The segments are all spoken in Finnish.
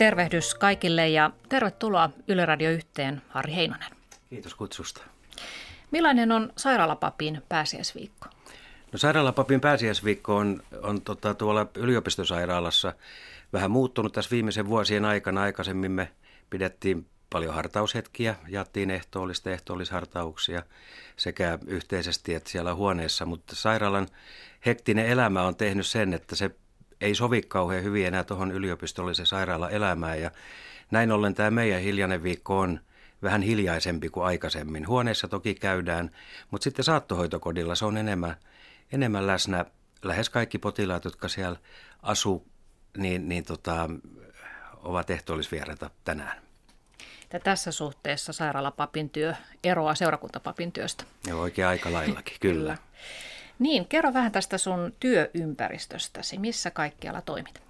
Tervehdys kaikille ja tervetuloa Yle Radio yhteen, Harri Heinonen. Kiitos kutsusta. Millainen on sairaalapapin pääsiäisviikko? No sairaalapapin pääsiäisviikko on, on tota, tuolla yliopistosairaalassa vähän muuttunut tässä viimeisen vuosien aikana. Aikaisemmin me pidettiin paljon hartaushetkiä, jaettiin ehtoollista ehtoollishartauksia sekä yhteisesti että siellä huoneessa, mutta sairaalan hektinen elämä on tehnyt sen, että se ei sovi kauhean hyvin enää tuohon yliopistollisen sairaala elämään ja näin ollen tämä meidän hiljainen viikko on vähän hiljaisempi kuin aikaisemmin. Huoneessa toki käydään, mutta sitten saattohoitokodilla se on enemmän, enemmän läsnä. Lähes kaikki potilaat, jotka siellä asuu, niin, niin tota, ovat ehtoollisvieraita tänään. Ja tässä suhteessa sairaalapapin työ eroaa seurakuntapapin työstä. Joo, oikein aika laillakin, kyllä. kyllä. Niin, kerro vähän tästä sun työympäristöstäsi. Missä kaikkialla toimit?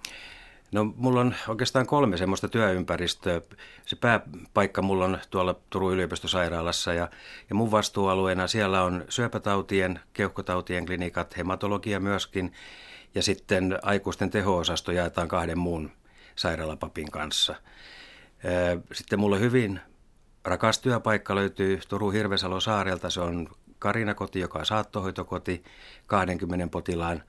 No mulla on oikeastaan kolme semmoista työympäristöä. Se pääpaikka mulla on tuolla Turun yliopistosairaalassa ja, ja mun vastuualueena siellä on syöpätautien, keuhkotautien klinikat, hematologia myöskin ja sitten aikuisten teho-osasto jaetaan kahden muun sairaalapapin kanssa. Sitten mulla hyvin rakas työpaikka löytyy Turun Hirvesalo saarelta. Se on Karinakoti, joka on saattohoitokoti 20 potilaan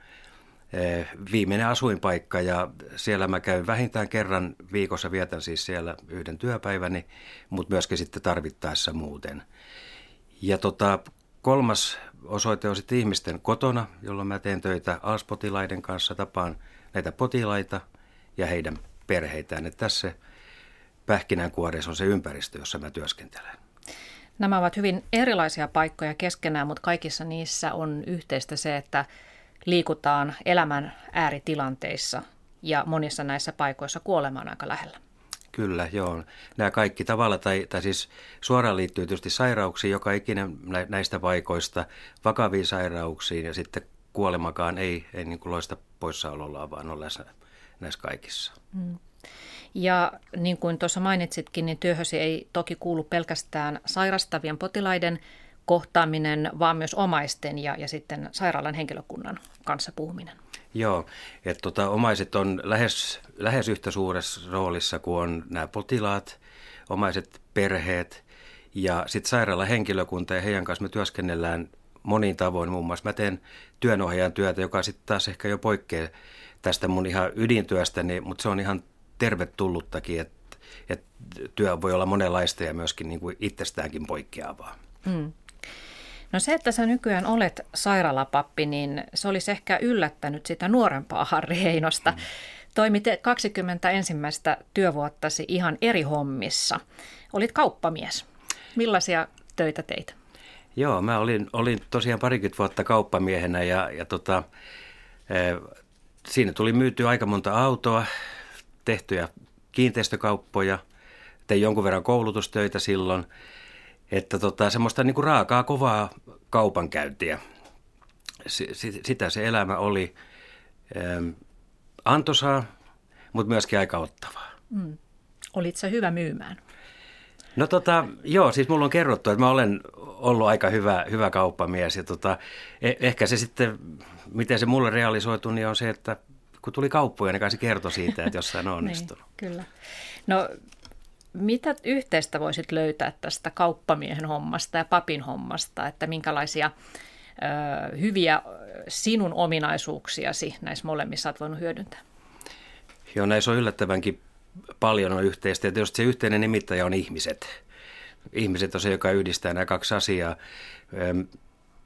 eh, viimeinen asuinpaikka ja siellä mä käyn vähintään kerran viikossa, vietän siis siellä yhden työpäiväni, mutta myöskin sitten tarvittaessa muuten. Ja tota, kolmas osoite on sitten ihmisten kotona, jolloin mä teen töitä ALS-potilaiden kanssa, tapaan näitä potilaita ja heidän perheitään. Että tässä pähkinänkuoressa on se ympäristö, jossa mä työskentelen. Nämä ovat hyvin erilaisia paikkoja keskenään, mutta kaikissa niissä on yhteistä se, että liikutaan elämän ääritilanteissa ja monissa näissä paikoissa kuolema on aika lähellä. Kyllä, joo. Nämä kaikki tavalla, tai, tai siis suoraan liittyy tietysti sairauksiin, joka ikinen näistä paikoista, vakaviin sairauksiin ja sitten kuolemakaan ei, ei niin kuin loista poissaolollaan, vaan on läsnä näissä kaikissa. Mm. Ja niin kuin tuossa mainitsitkin, niin työhösi ei toki kuulu pelkästään sairastavien potilaiden kohtaaminen, vaan myös omaisten ja, ja sitten sairaalan henkilökunnan kanssa puhuminen. Joo, että tota, omaiset on lähes, lähes yhtä suuressa roolissa kuin on nämä potilaat, omaiset perheet ja sitten sairaalan henkilökunta ja heidän kanssa me työskennellään monin tavoin. Muun muassa mä teen työnohjaajan työtä, joka sitten taas ehkä jo poikkeaa tästä mun ihan ydintyöstäni, mutta se on ihan tervetulluttakin, että, että työ voi olla monenlaista ja myöskin niin kuin itsestäänkin poikkeavaa. Mm. No se, että sä nykyään olet sairaalapappi, niin se olisi ehkä yllättänyt sitä nuorempaa Harri Heinosta. Mm. Toimit 20 ensimmäistä työvuottasi ihan eri hommissa. Olit kauppamies. Millaisia töitä teit? Joo, mä olin, olin tosiaan parikymmentä vuotta kauppamiehenä ja, ja tota, e, siinä tuli myytyä aika monta autoa, tehtyjä kiinteistökauppoja, tein jonkun verran koulutustöitä silloin, että tota, semmoista niin kuin raakaa, kovaa kaupankäyntiä. Sitä se elämä oli ähm, antoisaa, mutta myöskin aika ottavaa. Mm. Olit sä hyvä myymään? No tota, joo, siis mulla on kerrottu, että mä olen ollut aika hyvä, hyvä kauppamies ja tota, e- ehkä se sitten, miten se mulle realisoitu, niin on se, että kun tuli kauppoja, niin kai se kertoi siitä, että jossain on niin, onnistunut. niin, kyllä. No mitä yhteistä voisit löytää tästä kauppamiehen hommasta ja papin hommasta, että minkälaisia ö, hyviä sinun ominaisuuksiasi näissä molemmissa olet voinut hyödyntää? Joo, näissä on yllättävänkin paljon on yhteistä. Ja tietysti se yhteinen nimittäjä on ihmiset. Ihmiset on se, joka yhdistää nämä kaksi asiaa.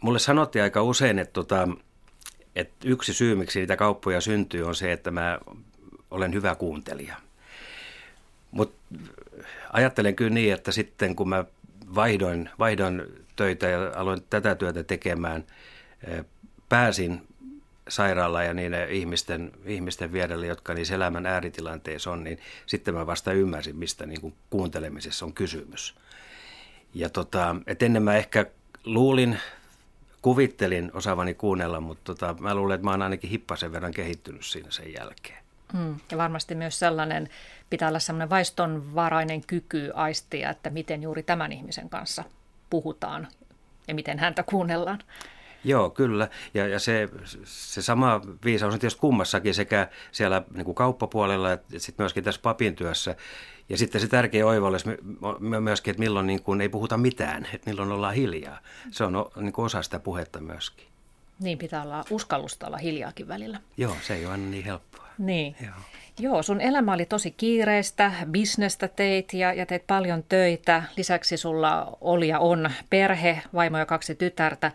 Mulle sanottiin aika usein, että tota, että yksi syy, miksi niitä kauppoja syntyy, on se, että mä olen hyvä kuuntelija. Mutta ajattelen kyllä niin, että sitten kun mä vaihdoin, vaihdoin töitä ja aloin tätä työtä tekemään, pääsin sairaalaan ja niiden ihmisten, ihmisten vierelle, jotka niissä elämän ääritilanteissa on, niin sitten mä vasta ymmärsin, mistä niin kuin kuuntelemisessa on kysymys. Ja tota, et ennen mä ehkä luulin kuvittelin osaavani kuunnella, mutta tota, mä luulen, että mä oon ainakin hippasen verran kehittynyt siinä sen jälkeen. Mm, ja varmasti myös sellainen, pitää olla sellainen vaistonvarainen kyky aistia, että miten juuri tämän ihmisen kanssa puhutaan ja miten häntä kuunnellaan. Joo, kyllä. Ja, ja se, se sama viisaus on tietysti kummassakin sekä siellä niin kuin kauppapuolella että sitten myöskin tässä papin työssä. Ja sitten se tärkeä oivallus myöskin, että milloin niin kuin ei puhuta mitään, että milloin ollaan hiljaa. Se on niin kuin osa sitä puhetta myöskin. Niin pitää olla uskallusta olla hiljaakin välillä. Joo, se ei ole aina niin helppoa. Niin. Joo. Joo, sun elämä oli tosi kiireistä, bisnestä teit ja, ja teit paljon töitä. Lisäksi sulla oli ja on perhe, vaimo ja kaksi tytärtä.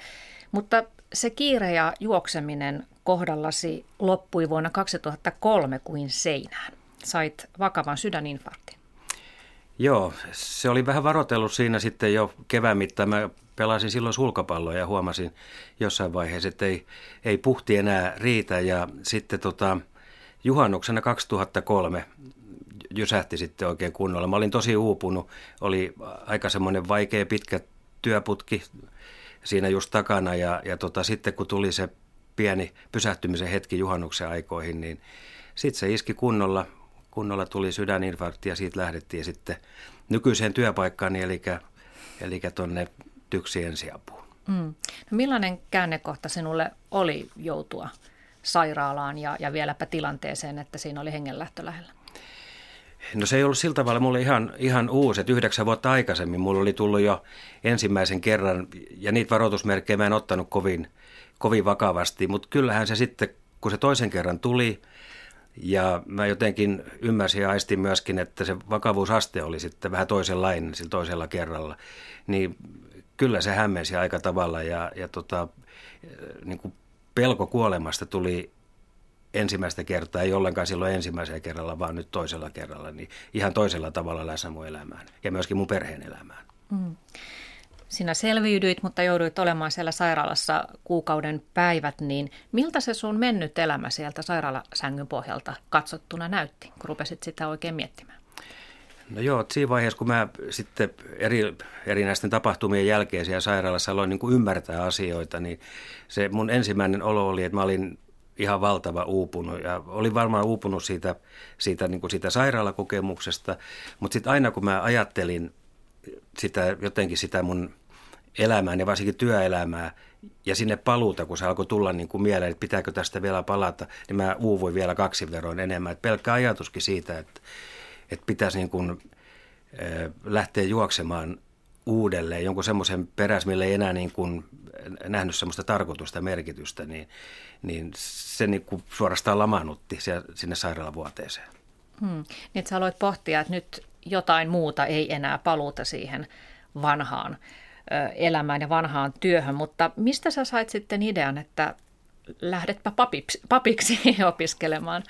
Mutta se kiire ja juokseminen kohdallasi loppui vuonna 2003 kuin seinään. Sait vakavan sydäninfarktin. Joo, se oli vähän varotellut siinä sitten jo kevään mittaan. Mä pelasin silloin sulkapalloa ja huomasin jossain vaiheessa, että ei, ei puhti enää riitä. Ja sitten tota, juhannuksena 2003 jysähti sitten oikein kunnolla. Mä olin tosi uupunut. Oli aika semmoinen vaikea pitkä työputki siinä just takana ja, ja tota, sitten kun tuli se pieni pysähtymisen hetki juhannuksen aikoihin, niin sitten se iski kunnolla, kunnolla tuli sydäninfarkti ja siitä lähdettiin sitten nykyiseen työpaikkaan, eli, eli tuonne tyksi ensiapuun. Mm. No millainen käännekohta sinulle oli joutua sairaalaan ja, ja vieläpä tilanteeseen, että siinä oli hengenlähtö lähellä? No se ei ollut sillä tavalla mulle ihan, ihan uusi, että yhdeksän vuotta aikaisemmin mulla oli tullut jo ensimmäisen kerran, ja niitä varoitusmerkkejä mä en ottanut kovin, kovin vakavasti, mutta kyllähän se sitten, kun se toisen kerran tuli, ja mä jotenkin ymmärsin ja aistin myöskin, että se vakavuusaste oli sitten vähän toisenlainen sillä toisella kerralla, niin kyllä se hämmensi aika tavalla, ja, ja tota, niin kuin pelko kuolemasta tuli ensimmäistä kertaa, ei ollenkaan silloin ensimmäisellä kerralla, vaan nyt toisella kerralla, niin ihan toisella tavalla läsnä mun elämään ja myöskin mun perheen elämään. Mm. Sinä selviydyit, mutta jouduit olemaan siellä sairaalassa kuukauden päivät, niin miltä se sun mennyt elämä sieltä sairaalasängyn pohjalta katsottuna näytti, kun rupesit sitä oikein miettimään? No joo, siinä vaiheessa kun mä sitten eri, erinäisten tapahtumien jälkeen siellä sairaalassa aloin niin kuin ymmärtää asioita, niin se mun ensimmäinen olo oli, että mä olin ihan valtava uupunut ja olin varmaan uupunut siitä, siitä, niin kuin siitä sairaalakokemuksesta, mutta sitten aina kun mä ajattelin sitä, jotenkin sitä mun elämään ja varsinkin työelämää ja sinne paluuta, kun se alkoi tulla niin kuin mieleen, että pitääkö tästä vielä palata, niin mä uuvuin vielä kaksi veroin enemmän. Et pelkkä ajatuskin siitä, että, että pitäisi niin kuin, lähteä juoksemaan uudelleen jonkun semmoisen peräs, millä ei enää niin kuin nähnyt semmoista tarkoitusta merkitystä, niin, niin se niin kuin suorastaan lamaannutti sinne sairaalavuoteeseen. Hmm. Niin, sä aloit pohtia, että nyt jotain muuta ei enää paluuta siihen vanhaan elämään ja vanhaan työhön, mutta mistä sä sait sitten idean, että lähdetpä papiksi, papiksi opiskelemaan?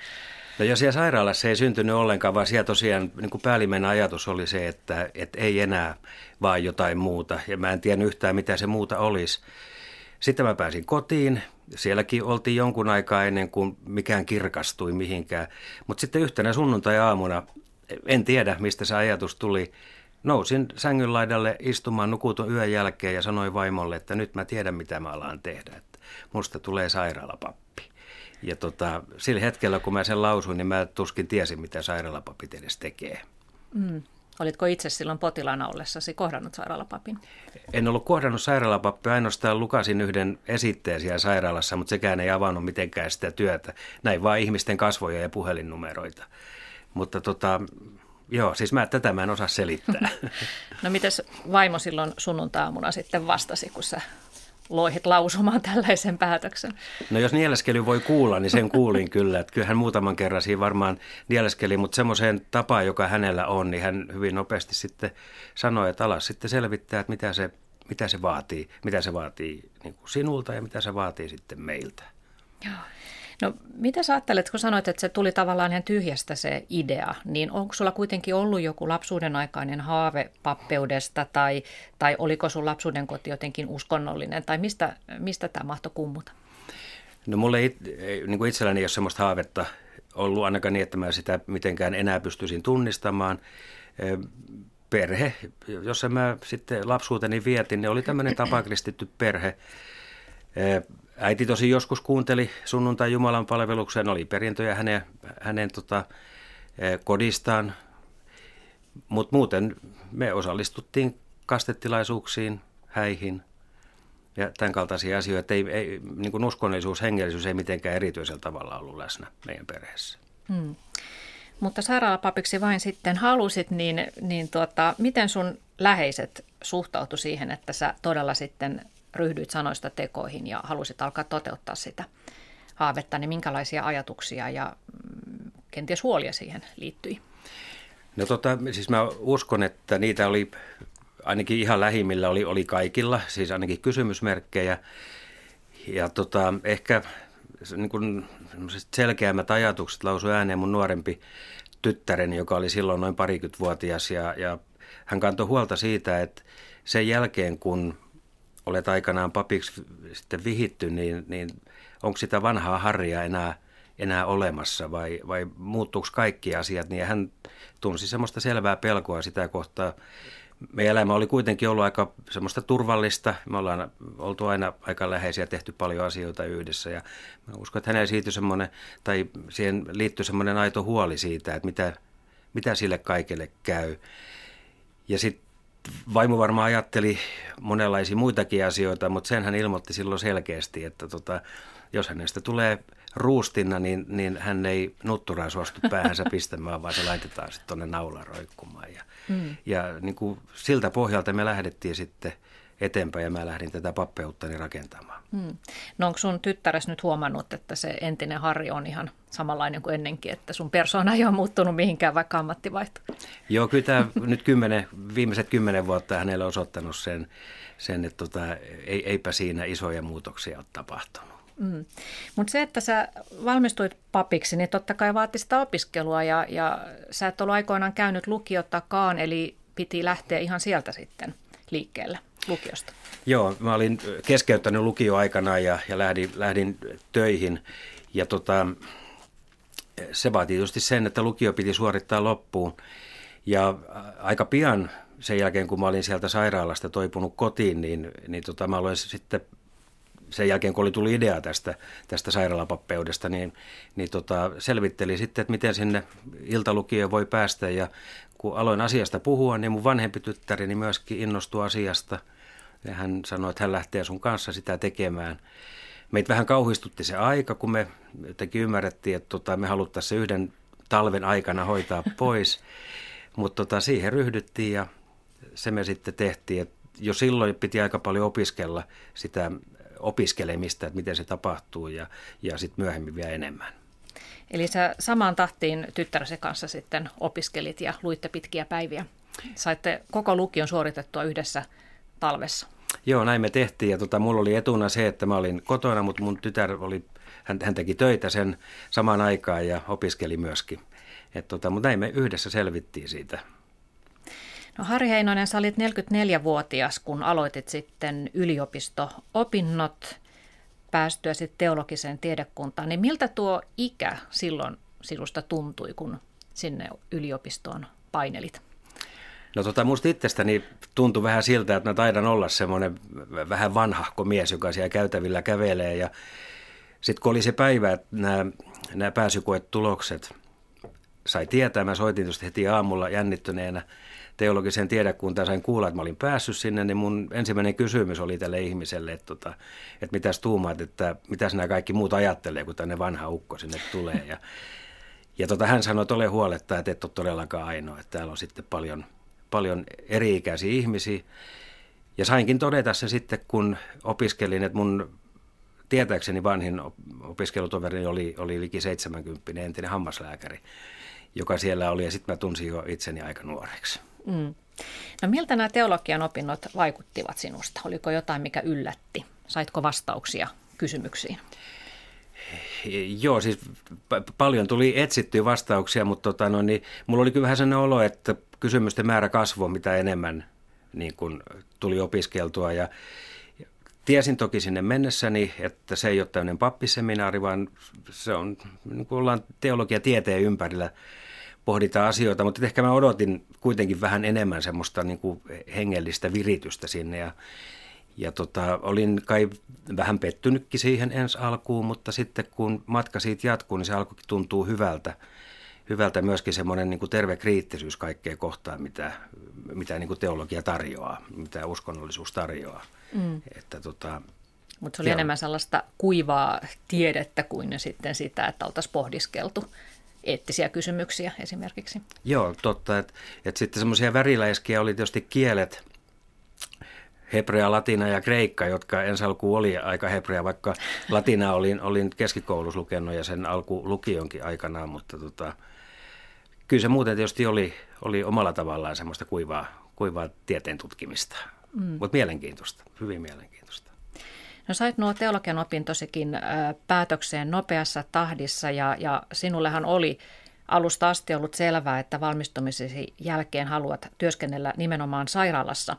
No ja siellä sairaalassa ei syntynyt ollenkaan, vaan siellä tosiaan niin kuin päällimmäinen ajatus oli se, että, että ei enää vaan jotain muuta. Ja mä en tiedä yhtään, mitä se muuta olisi. Sitten mä pääsin kotiin. Sielläkin oltiin jonkun aikaa ennen kuin mikään kirkastui mihinkään. Mutta sitten yhtenä sunnuntai-aamuna, en tiedä mistä se ajatus tuli, nousin sängyn laidalle istumaan nukutun yön jälkeen ja sanoin vaimolle, että nyt mä tiedän mitä mä alan tehdä. Että musta tulee sairaalapappi. Ja tota, sillä hetkellä, kun mä sen lausuin, niin mä tuskin tiesin, mitä sairaalapapit edes tekee. Mm. Olitko itse silloin potilaana ollessasi kohdannut sairaalapapin? En ollut kohdannut sairaalapappia, ainoastaan lukasin yhden esitteen siellä sairaalassa, mutta sekään ei avannut mitenkään sitä työtä. Näin vaan ihmisten kasvoja ja puhelinnumeroita. Mutta tota, joo, siis mä, tätä mä en osaa selittää. no mites vaimo silloin sunnuntaamuna sitten vastasi, kun sä loihit lausumaan tällaisen päätöksen? No jos nieleskely voi kuulla, niin sen kuulin kyllä. Että kyllähän muutaman kerran siinä varmaan nieleskeli, mutta semmoiseen tapaan, joka hänellä on, niin hän hyvin nopeasti sitten sanoi, että alas sitten selvittää, että mitä se, mitä se vaatii, mitä se vaatii niin kuin sinulta ja mitä se vaatii sitten meiltä. Joo. No mitä sä ajattelet, kun sanoit, että se tuli tavallaan ihan tyhjästä se idea, niin onko sulla kuitenkin ollut joku lapsuuden aikainen haave pappeudesta tai, tai oliko sun lapsuuden koti jotenkin uskonnollinen tai mistä, mistä tämä mahtoi kummuta? No mulle it, niin kuin itselläni ei ole sellaista haavetta ollut ainakaan niin, että mä sitä mitenkään enää pystyisin tunnistamaan. Perhe, jossa mä sitten lapsuuteni vietin, ne oli tämmöinen tapakristitty perhe. Äiti tosi joskus kuunteli sunnuntai Jumalan palvelukseen, oli perintöjä hänen, hänen tota, e, kodistaan, mutta muuten me osallistuttiin kastetilaisuuksiin, häihin ja tämän kaltaisia asioita. Ei, ei, niin kuin uskonnollisuus, hengellisyys ei mitenkään erityisellä tavalla ollut läsnä meidän perheessä. Hmm. Mutta sairaalapapiksi vain sitten halusit, niin, niin tuota, miten sun läheiset suhtautu siihen, että sä todella sitten ryhdyit sanoista tekoihin ja halusit alkaa toteuttaa sitä haavetta, niin minkälaisia ajatuksia ja mm, kenties huolia siihen liittyi? No tota, siis mä uskon, että niitä oli ainakin ihan lähimmillä oli, oli kaikilla, siis ainakin kysymysmerkkejä. Ja tota, ehkä niin kuin selkeämmät ajatukset lausui ääneen mun nuorempi tyttäreni, joka oli silloin noin parikymmentävuotias ja, ja hän kantoi huolta siitä, että sen jälkeen kun olet aikanaan papiksi sitten vihitty, niin, niin onko sitä vanhaa harja enää, enää olemassa vai, vai muuttuuko kaikki asiat, niin hän tunsi semmoista selvää pelkoa sitä kohtaa, meidän elämä oli kuitenkin ollut aika semmoista turvallista. Me ollaan oltu aina aika läheisiä, tehty paljon asioita yhdessä ja mä uskon, että hänelle siitä semmoinen, tai siihen liittyy semmoinen aito huoli siitä, että mitä, mitä sille kaikille käy. Ja sitten vaimo varmaan ajatteli monenlaisia muitakin asioita, mutta sen hän ilmoitti silloin selkeästi, että tota, jos hänestä tulee ruustinna, niin, niin hän ei nutturaa suostu päähänsä pistämään, vaan se laitetaan sitten tuonne naulaan roikkumaan. Ja, mm. ja niin kuin siltä pohjalta me lähdettiin sitten eteenpäin ja mä lähdin tätä pappeuttani rakentamaan. Mm. No onko sun tyttäres nyt huomannut, että se entinen Harri on ihan samanlainen kuin ennenkin, että sun persoona ei ole muuttunut mihinkään, vaikka ammattivaihto? Joo, kyllä tämä nyt kymmenen, viimeiset kymmenen vuotta hänelle on osoittanut sen, sen että tota, ei, eipä siinä isoja muutoksia ole tapahtunut. Mm. Mutta se, että sä valmistuit papiksi, niin totta kai vaati sitä opiskelua ja, ja sä et ollut aikoinaan käynyt lukiotakaan, eli piti lähteä ihan sieltä sitten liikkeelle lukiosta. Joo, mä olin keskeyttänyt lukioaikana ja, ja lähdin, lähdin töihin ja tota, se vaati tietysti sen, että lukio piti suorittaa loppuun ja aika pian sen jälkeen, kun mä olin sieltä sairaalasta toipunut kotiin, niin, niin tota, mä aloin sitten sen jälkeen, kun oli tullut idea tästä, tästä sairaalapappeudesta, niin, niin tota, selvitteli sitten, että miten sinne iltalukioon voi päästä. Ja kun aloin asiasta puhua, niin mun vanhempi tyttäreni myöskin innostui asiasta. Ja hän sanoi, että hän lähtee sun kanssa sitä tekemään. Meitä vähän kauhistutti se aika, kun me jotenkin ymmärrettiin, että tota, me haluttaisiin se yhden talven aikana hoitaa pois. Mutta tota, siihen ryhdyttiin ja se me sitten tehtiin. Et jo silloin piti aika paljon opiskella sitä opiskelemista, että miten se tapahtuu ja, ja sitten myöhemmin vielä enemmän. Eli sä samaan tahtiin tyttäresi kanssa sitten opiskelit ja luitte pitkiä päiviä. Saitte koko lukion suoritettua yhdessä talvessa. Joo, näin me tehtiin ja tota, mulla oli etuna se, että mä olin kotona, mutta mun tytär oli, hän, hän teki töitä sen samaan aikaan ja opiskeli myöskin. Et tota, mutta näin me yhdessä selvittiin siitä No Harri Heinonen, sä olit 44-vuotias, kun aloitit sitten yliopisto-opinnot päästyä sitten teologiseen tiedekuntaan. Niin miltä tuo ikä silloin sinusta tuntui, kun sinne yliopistoon painelit? No tota, musta itsestäni tuntui vähän siltä, että mä taidan olla semmoinen vähän vanhahko mies, joka siellä käytävillä kävelee. Ja sitten kun oli se päivä, että nämä, nämä pääsykoetulokset sai tietää, mä soitin tietysti heti aamulla jännittyneenä teologiseen tiedekuntaan sain kuulla, että mä olin päässyt sinne, niin mun ensimmäinen kysymys oli tälle ihmiselle, että, tota, että mitäs tuumaat, että mitäs nämä kaikki muut ajattelee, kun tänne vanha ukko sinne tulee. Ja, ja tota, hän sanoi, että ole huoletta, että et ole todellakaan ainoa, että täällä on sitten paljon, paljon eri-ikäisiä ihmisiä. Ja sainkin todeta se sitten, kun opiskelin, että mun tietääkseni vanhin opiskelutoveri oli, oli liki 70 entinen hammaslääkäri, joka siellä oli, ja sitten mä tunsin jo itseni aika nuoreksi. Mm. No miltä nämä teologian opinnot vaikuttivat sinusta? Oliko jotain, mikä yllätti? Saitko vastauksia kysymyksiin? Joo, siis paljon tuli etsittyä vastauksia, mutta tota, no, niin, mulla oli kyllä vähän sellainen olo, että kysymysten määrä kasvoi mitä enemmän niin kun tuli opiskeltua. Ja, Tiesin toki sinne mennessäni, että se ei ole tämmöinen pappiseminaari, vaan se on, niin kuin ollaan teologia tieteen ympärillä pohditaan asioita, mutta ehkä mä odotin kuitenkin vähän enemmän semmoista niin kuin hengellistä viritystä sinne ja, ja tota, olin kai vähän pettynytkin siihen ensi alkuun, mutta sitten kun matka siitä jatkuu, niin se alkoi tuntuu hyvältä. hyvältä myöskin semmoinen niin kuin terve kriittisyys kaikkeen kohtaan, mitä, mitä niin kuin teologia tarjoaa, mitä uskonnollisuus tarjoaa. Mm. Että tota, mutta se oli Joo. enemmän sellaista kuivaa tiedettä kuin sitten sitä, että oltaisiin pohdiskeltu eettisiä kysymyksiä esimerkiksi. Joo, totta. Että et sitten semmoisia väriläiskiä oli tietysti kielet, hebrea, latina ja kreikka, jotka ensi alkuun oli aika hebrea, vaikka latina olin, olin keskikoulussa lukenut ja sen alku lukionkin aikanaan, mutta tota, kyllä se muuten tietysti oli, oli omalla tavallaan semmoista kuivaa, kuivaa tieteen tutkimista, mm. mutta mielenkiintoista, hyvin mielenkiintoista. No sait nuo teologian opintosikin päätökseen nopeassa tahdissa ja, ja sinullehan oli alusta asti ollut selvää, että valmistumisesi jälkeen haluat työskennellä nimenomaan sairaalassa.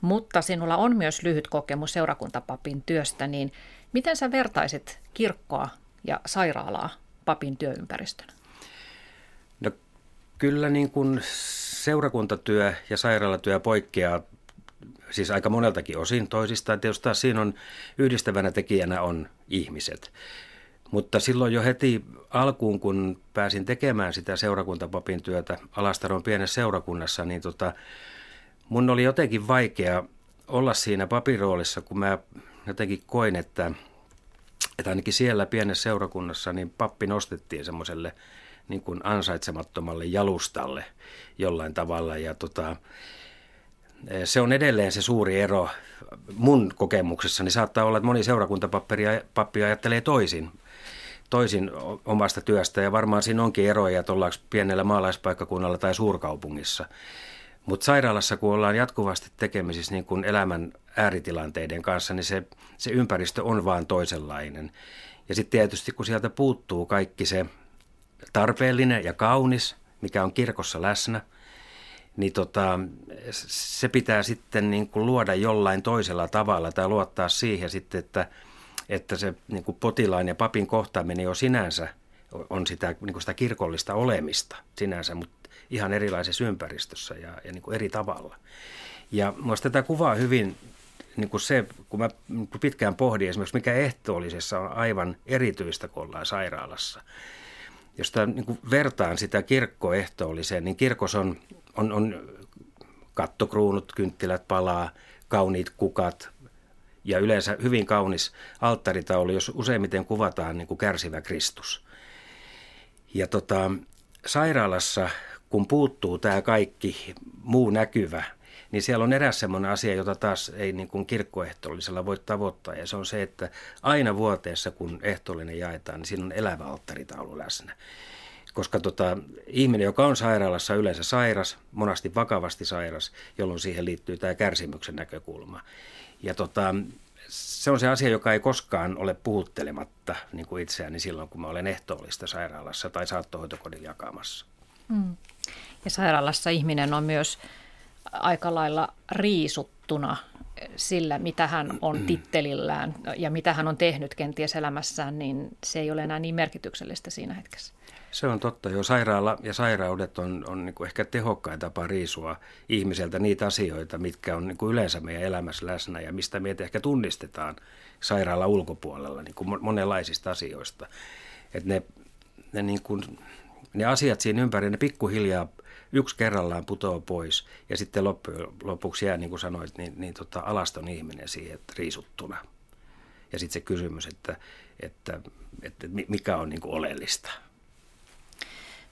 Mutta sinulla on myös lyhyt kokemus seurakuntapapin työstä, niin miten sä vertaisit kirkkoa ja sairaalaa papin työympäristönä? No kyllä niin kuin seurakuntatyö ja sairaalatyö poikkeaa siis aika moneltakin osin toisistaan. Tietysti taas siinä on yhdistävänä tekijänä on ihmiset. Mutta silloin jo heti alkuun, kun pääsin tekemään sitä seurakuntapapin työtä Alastaron pienessä seurakunnassa, niin tota, mun oli jotenkin vaikea olla siinä papiroolissa, kun mä jotenkin koin, että, että ainakin siellä pienessä seurakunnassa niin pappi nostettiin semmoiselle niin kuin ansaitsemattomalle jalustalle jollain tavalla. Ja tota, se on edelleen se suuri ero mun kokemuksessani. Saattaa olla, että moni seurakuntapappi ajattelee toisin, toisin omasta työstä ja varmaan siinä onkin eroja, että ollaanko pienellä maalaispaikkakunnalla tai suurkaupungissa. Mutta sairaalassa, kun ollaan jatkuvasti tekemisissä niin kuin elämän ääritilanteiden kanssa, niin se, se ympäristö on vaan toisenlainen. Ja sitten tietysti, kun sieltä puuttuu kaikki se tarpeellinen ja kaunis, mikä on kirkossa läsnä – niin tota, se pitää sitten niin kuin luoda jollain toisella tavalla tai luottaa siihen sitten, että, että se niin kuin potilaan ja papin kohtaaminen jo sinänsä on sitä, niin kuin sitä kirkollista olemista sinänsä, mutta ihan erilaisessa ympäristössä ja, ja niin kuin eri tavalla. Ja minusta tätä kuvaa hyvin niin kuin se, kun mä niin pitkään pohdin esimerkiksi, mikä ehtoollisessa on aivan erityistä, kun ollaan sairaalassa. Jos tämä, niin kuin vertaan sitä kirkkoehtoolliseen, niin kirkos on on, on kattokruunut, kynttilät palaa, kauniit kukat ja yleensä hyvin kaunis alttaritaulu, jos useimmiten kuvataan niin kuin kärsivä Kristus. Ja tota, sairaalassa, kun puuttuu tämä kaikki muu näkyvä, niin siellä on eräs sellainen asia, jota taas ei niin kuin kirkkoehtoollisella voi tavoittaa, ja se on se, että aina vuoteessa, kun ehtoollinen jaetaan, niin siinä on elävä alttaritaulu läsnä koska tota, ihminen, joka on sairaalassa yleensä sairas, monasti vakavasti sairas, jolloin siihen liittyy tämä kärsimyksen näkökulma. Ja tota, se on se asia, joka ei koskaan ole puhuttelematta niin kuin itseäni silloin, kun mä olen ehtoollista sairaalassa tai saattohoitokodin jakamassa. Mm. Ja sairaalassa ihminen on myös aika lailla riisuttuna sillä, mitä hän on tittelillään ja mitä hän on tehnyt kenties elämässään, niin se ei ole enää niin merkityksellistä siinä hetkessä. Se on totta. Jo sairaala ja sairaudet on, on niin ehkä tehokkain tapa riisua ihmiseltä niitä asioita, mitkä on niin yleensä meidän elämässä läsnä ja mistä meitä ehkä tunnistetaan sairaala ulkopuolella niin kuin monenlaisista asioista. Et ne, ne, niin kuin, ne asiat siinä ympärillä, ne pikkuhiljaa yksi kerrallaan putoaa pois ja sitten loppujen lopuksi jää, niin kuin sanoit, niin, niin tota, alaston ihminen siihen että riisuttuna. Ja sitten se kysymys, että, että, että mikä on niin kuin oleellista.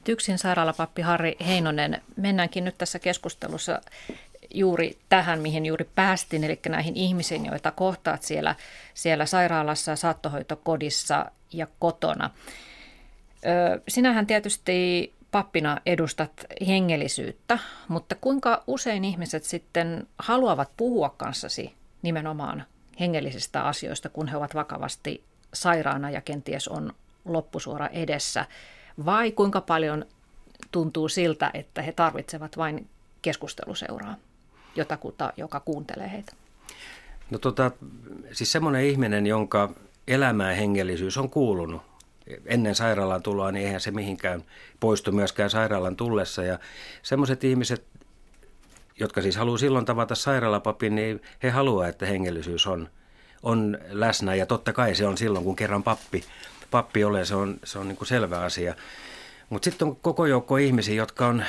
Tyksin sairaalapappi Harri Heinonen, mennäänkin nyt tässä keskustelussa juuri tähän, mihin juuri päästin, eli näihin ihmisiin, joita kohtaat siellä, siellä sairaalassa, saattohoitokodissa ja kotona. Sinähän tietysti pappina edustat hengellisyyttä, mutta kuinka usein ihmiset sitten haluavat puhua kanssasi nimenomaan hengellisistä asioista, kun he ovat vakavasti sairaana ja kenties on loppusuora edessä – vai kuinka paljon tuntuu siltä, että he tarvitsevat vain keskusteluseuraa, jotakuta, joka kuuntelee heitä? No tota, siis semmoinen ihminen, jonka elämää hengellisyys on kuulunut ennen sairaalan tuloa, niin eihän se mihinkään poistu myöskään sairaalan tullessa. Ja semmoiset ihmiset, jotka siis haluaa silloin tavata sairaalapapin, niin he haluaa, että hengellisyys on, on läsnä. Ja totta kai se on silloin, kun kerran pappi pappi ole, se on, se on niin kuin selvä asia. Mutta sitten on koko joukko ihmisiä, jotka on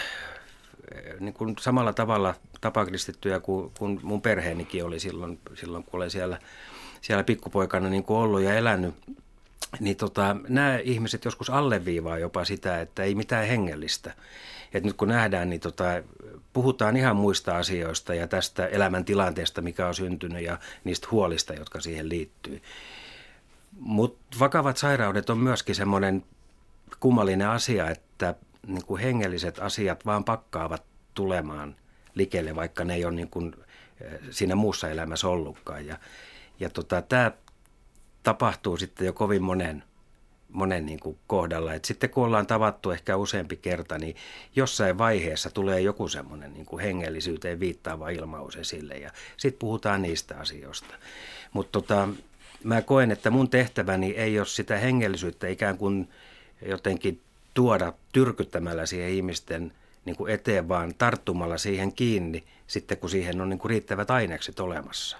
niin kuin samalla tavalla tapakristittyjä kuin, kuin mun perheenikin oli silloin, silloin kun olen siellä, siellä pikkupoikana niin kuin ollut ja elänyt. Niin tota, nämä ihmiset joskus alleviivaa jopa sitä, että ei mitään hengellistä. Et nyt kun nähdään, niin tota, puhutaan ihan muista asioista ja tästä elämäntilanteesta, mikä on syntynyt ja niistä huolista, jotka siihen liittyy. Mutta vakavat sairaudet on myöskin semmoinen kummallinen asia, että niin kuin hengelliset asiat vaan pakkaavat tulemaan likelle, vaikka ne ei ole niin kuin eh, siinä muussa elämässä ollutkaan. Ja, ja tota, tämä tapahtuu sitten jo kovin monen, monen niin kuin kohdalla. Et sitten kun ollaan tavattu ehkä useampi kerta, niin jossain vaiheessa tulee joku semmoinen niin hengellisyyteen viittaava ilmaus esille ja sitten puhutaan niistä asioista. Mutta tota, mä koen, että mun tehtäväni ei ole sitä hengellisyyttä ikään kuin jotenkin tuoda tyrkyttämällä siihen ihmisten niin kuin eteen, vaan tarttumalla siihen kiinni sitten, kun siihen on niin kuin riittävät ainekset olemassa.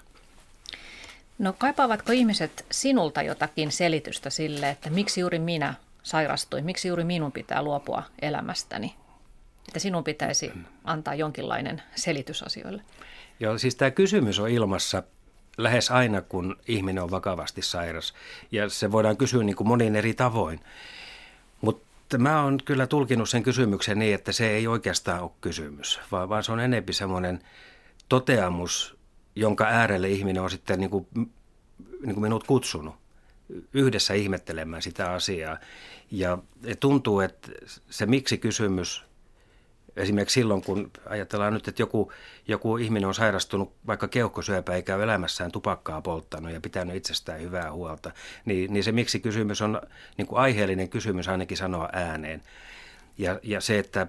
No kaipaavatko ihmiset sinulta jotakin selitystä sille, että miksi juuri minä sairastuin, miksi juuri minun pitää luopua elämästäni? Että sinun pitäisi antaa jonkinlainen selitys asioille. Joo, siis tämä kysymys on ilmassa lähes aina, kun ihminen on vakavasti sairas. Ja se voidaan kysyä niin kuin monin eri tavoin. Mutta mä oon kyllä tulkinut sen kysymyksen niin, että se ei oikeastaan ole kysymys, vaan, vaan se on enempi semmoinen toteamus, jonka äärelle ihminen on sitten niin kuin, niin kuin minut kutsunut yhdessä ihmettelemään sitä asiaa. Ja tuntuu, että se miksi kysymys Esimerkiksi silloin, kun ajatellaan nyt, että joku, joku ihminen on sairastunut vaikka keuhkosyöpä eikä ole elämässään tupakkaa polttanut ja pitänyt itsestään hyvää huolta, niin, niin se miksi kysymys on niin kuin aiheellinen kysymys ainakin sanoa ääneen. Ja, ja se, että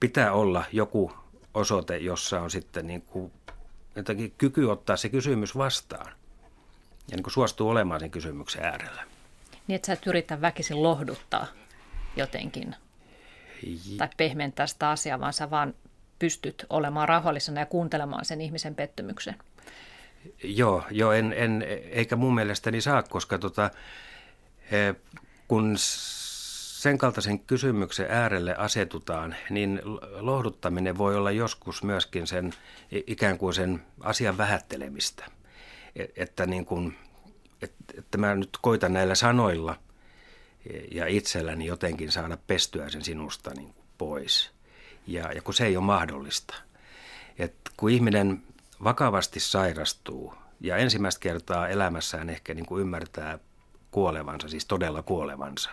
pitää olla joku osoite, jossa on sitten niin kuin jotenkin kyky ottaa se kysymys vastaan ja niin kuin suostuu olemaan sen kysymyksen äärellä. Niin, että sä et yritä väkisin lohduttaa jotenkin tai pehmentää sitä asiaa, vaan sä vaan pystyt olemaan rauhallisena ja kuuntelemaan sen ihmisen pettymyksen. Joo, joo en, en, eikä mun mielestäni saa, koska tota, kun sen kaltaisen kysymyksen äärelle asetutaan, niin lohduttaminen voi olla joskus myöskin sen ikään kuin sen asian vähättelemistä. E, että, niin kuin, että mä nyt koitan näillä sanoilla ja itselläni jotenkin saada pestyä sen sinusta niin kuin pois. Ja, ja kun se ei ole mahdollista. Et kun ihminen vakavasti sairastuu ja ensimmäistä kertaa elämässään ehkä niin kuin ymmärtää kuolevansa, siis todella kuolevansa,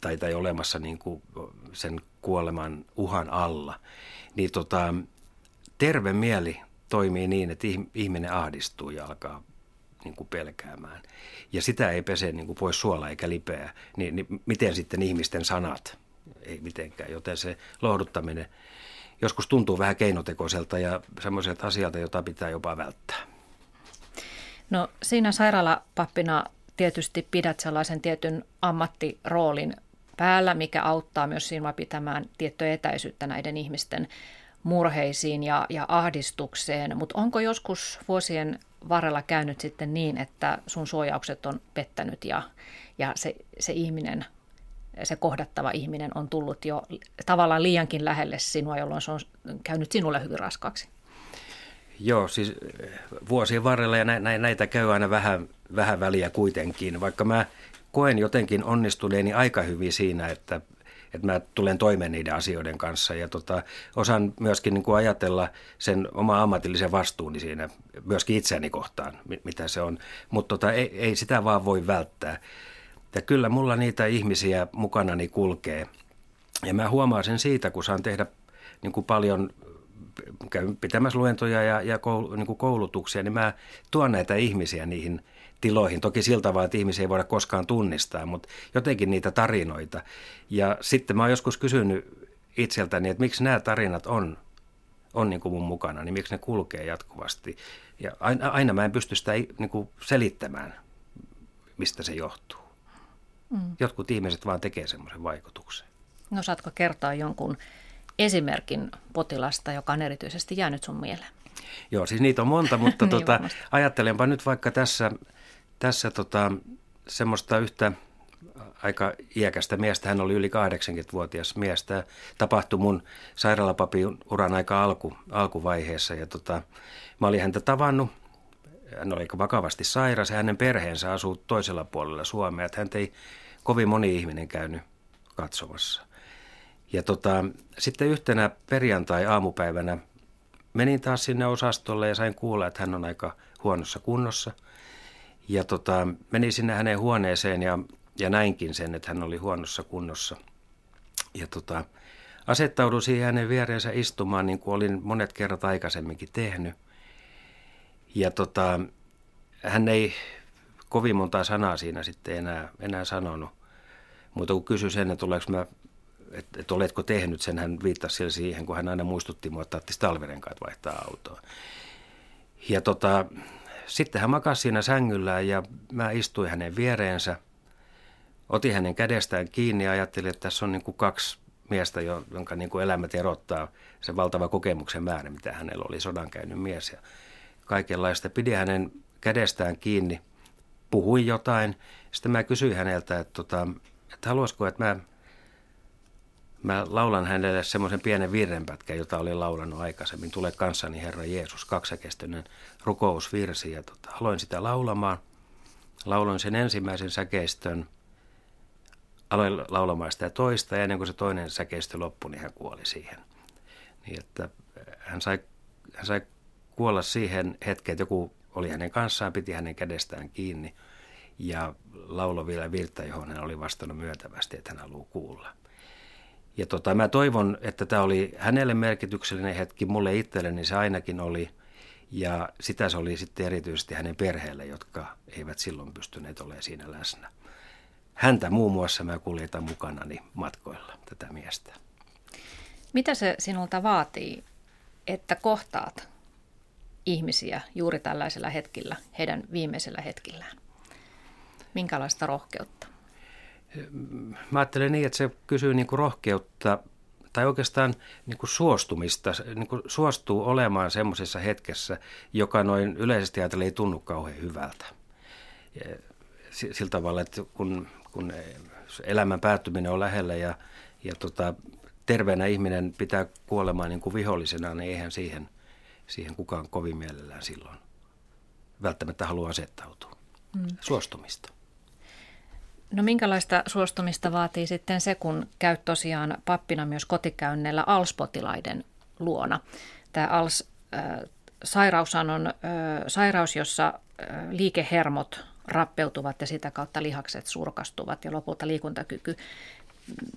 tai, tai olemassa niin kuin sen kuoleman uhan alla, niin tota, terve mieli toimii niin, että ihminen ahdistuu ja alkaa niin kuin pelkäämään. Ja sitä ei pese niin kuin pois suola eikä lipeä. Niin, niin miten sitten ihmisten sanat? Ei mitenkään, joten se lohduttaminen joskus tuntuu vähän keinotekoiselta ja semmoiselta asialta, jota pitää jopa välttää. No siinä sairaalapappina tietysti pidät sellaisen tietyn ammattiroolin päällä, mikä auttaa myös sinua pitämään tiettyä etäisyyttä näiden ihmisten murheisiin ja, ja ahdistukseen, mutta onko joskus vuosien varrella käynyt sitten niin, että sun suojaukset on pettänyt ja, ja se, se ihminen, se kohdattava ihminen on tullut jo tavallaan liiankin lähelle sinua, jolloin se on käynyt sinulle hyvin raskaaksi? Joo, siis vuosien varrella ja näitä käy aina vähän, vähän väliä kuitenkin, vaikka mä koen jotenkin onnistuneeni aika hyvin siinä, että että mä tulen toimeen niiden asioiden kanssa ja tota, osaan myöskin niin kuin ajatella sen oma ammatillisen vastuuni siinä myöskin itseäni kohtaan, mitä se on. Mutta tota, ei, ei sitä vaan voi välttää. Ja kyllä mulla niitä ihmisiä mukanani kulkee. Ja mä huomaan sen siitä, kun saan tehdä niin kuin paljon käyn pitämässä luentoja ja, ja niin koulutuksia, niin mä tuon näitä ihmisiä niihin – tiloihin. Toki siltä tavalla, että ihmisiä ei voida koskaan tunnistaa, mutta jotenkin niitä tarinoita. Ja sitten mä oon joskus kysynyt itseltäni, että miksi nämä tarinat on, on niin kuin mun mukana, niin miksi ne kulkee jatkuvasti. Ja aina, aina mä en pysty sitä niin kuin selittämään, mistä se johtuu. Mm. Jotkut ihmiset vaan tekee semmoisen vaikutuksen. No saatko kertoa jonkun esimerkin potilasta, joka on erityisesti jäänyt sun mieleen? Joo, siis niitä on monta, mutta niin tota, ajattelenpa nyt vaikka tässä tässä tota, semmoista yhtä aika iäkästä miestä. Hän oli yli 80-vuotias miestä. Tapahtui mun sairaalapapin uran aika alku, alkuvaiheessa. Ja tota, mä olin häntä tavannut. Hän oli vakavasti sairas ja hänen perheensä asuu toisella puolella Suomea. Että hän ei kovin moni ihminen käynyt katsomassa. Ja tota, sitten yhtenä perjantai-aamupäivänä menin taas sinne osastolle ja sain kuulla, että hän on aika huonossa kunnossa. Ja tota, menin sinne hänen huoneeseen ja, ja näinkin sen, että hän oli huonossa kunnossa. Ja tota, asettauduin siihen hänen viereensä istumaan, niin kuin olin monet kerrat aikaisemminkin tehnyt. Ja tota, hän ei kovin montaa sanaa siinä sitten enää, enää sanonut. Mutta kun kysyi sen, että, mä, että, että oletko tehnyt sen, hän viittasi siihen, kun hän aina muistutti mua, että tarvitsisi talvirenkaat vaihtaa autoa. Ja tota, sitten hän makasi siinä sängyllään ja mä istuin hänen viereensä. Otin hänen kädestään kiinni ja ajattelin, että tässä on niin kuin kaksi miestä, jonka niin kuin elämät erottaa se valtava kokemuksen määrä, mitä hänellä oli sodan käynyt mies. Ja kaikenlaista. Pidin hänen kädestään kiinni, puhuin jotain. Sitten mä kysyin häneltä, että, tota, että haluaisiko, että mä, mä laulan hänelle semmoisen pienen virrenpätkän, jota olin laulannut aikaisemmin. Tule kanssani Herra Jeesus, kaksakestoinen rukousvirsi. Ja tota, aloin sitä laulamaan. Lauloin sen ensimmäisen säkeistön. Aloin laulamaan sitä toista ja ennen kuin se toinen säkeistö loppui, niin hän kuoli siihen. Niin että hän sai, hän sai kuolla siihen hetkeen, että joku oli hänen kanssaan, piti hänen kädestään kiinni ja laulo vielä virta, johon hän oli vastannut myöntävästi, että hän haluaa kuulla. Ja tota, mä toivon, että tämä oli hänelle merkityksellinen hetki, mulle itselleni se ainakin oli. Ja sitä se oli sitten erityisesti hänen perheelle, jotka eivät silloin pystyneet olemaan siinä läsnä. Häntä muun muassa mä kuljetan mukanani matkoilla, tätä miestä. Mitä se sinulta vaatii, että kohtaat ihmisiä juuri tällaisella hetkellä, heidän viimeisellä hetkillään? Minkälaista rohkeutta? Mä ajattelen niin, että se kysyy niin kuin rohkeutta tai oikeastaan niin kuin suostumista, niin kuin suostuu olemaan semmoisessa hetkessä, joka noin yleisesti ajatellen ei tunnu kauhean hyvältä. Sillä tavalla, että kun, kun elämän päättyminen on lähellä ja, ja tota, terveenä ihminen pitää kuolemaan niin kuin vihollisena, niin eihän siihen, siihen kukaan kovin mielellään silloin välttämättä halua asettautua. Mm. Suostumista. No minkälaista suostumista vaatii sitten se, kun käyt tosiaan pappina myös kotikäynneillä ALS-potilaiden luona? Tämä ALS-sairaus on sairaus, jossa liikehermot rappeutuvat ja sitä kautta lihakset surkastuvat ja lopulta liikuntakyky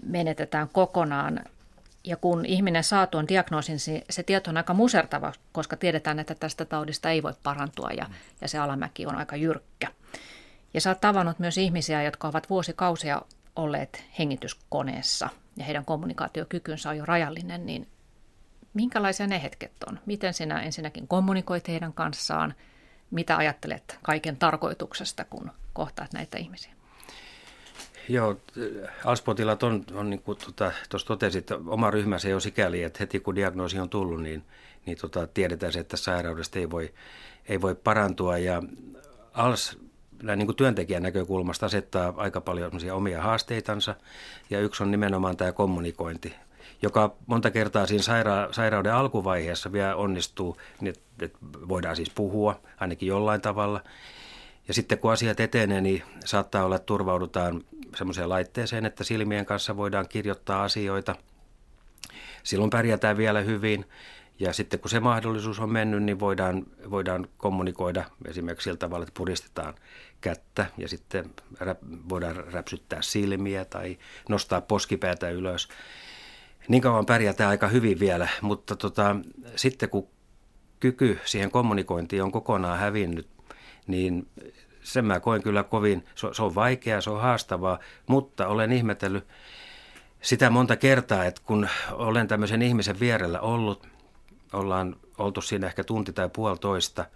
menetetään kokonaan. Ja kun ihminen saa tuon diagnoosin, se tieto on aika musertava, koska tiedetään, että tästä taudista ei voi parantua ja, ja se alamäki on aika jyrkkä. Ja sä oot tavannut myös ihmisiä, jotka ovat vuosikausia olleet hengityskoneessa ja heidän kommunikaatiokykynsä on jo rajallinen, niin minkälaisia ne hetket on? Miten sinä ensinnäkin kommunikoit heidän kanssaan? Mitä ajattelet kaiken tarkoituksesta, kun kohtaat näitä ihmisiä? Joo, alspotilaat on, on niin kuin tuota, tuossa totesit, oma ryhmänsä jo sikäli, että heti kun diagnoosi on tullut, niin, niin tuota, tiedetään se, että sairaudesta ei voi, ei voi parantua. Ja ALS näin niin kuin työntekijän näkökulmasta asettaa aika paljon omia haasteitansa. Ja yksi on nimenomaan tämä kommunikointi, joka monta kertaa siinä saira- sairauden alkuvaiheessa vielä onnistuu, niin että voidaan siis puhua ainakin jollain tavalla. Ja sitten kun asiat etenee, niin saattaa olla, että turvaudutaan semmoiseen laitteeseen, että silmien kanssa voidaan kirjoittaa asioita. Silloin pärjätään vielä hyvin. Ja sitten kun se mahdollisuus on mennyt, niin voidaan, voidaan kommunikoida esimerkiksi sillä tavalla, että puristetaan kättä ja sitten voidaan räpsyttää silmiä tai nostaa poskipäätä ylös. Niin kauan pärjätään aika hyvin vielä, mutta tota, sitten kun kyky siihen kommunikointiin on kokonaan hävinnyt, niin sen mä koen kyllä kovin, se, se on vaikeaa, se on haastavaa, mutta olen ihmetellyt sitä monta kertaa, että kun olen tämmöisen ihmisen vierellä ollut, ollaan oltu siinä ehkä tunti tai puolitoista –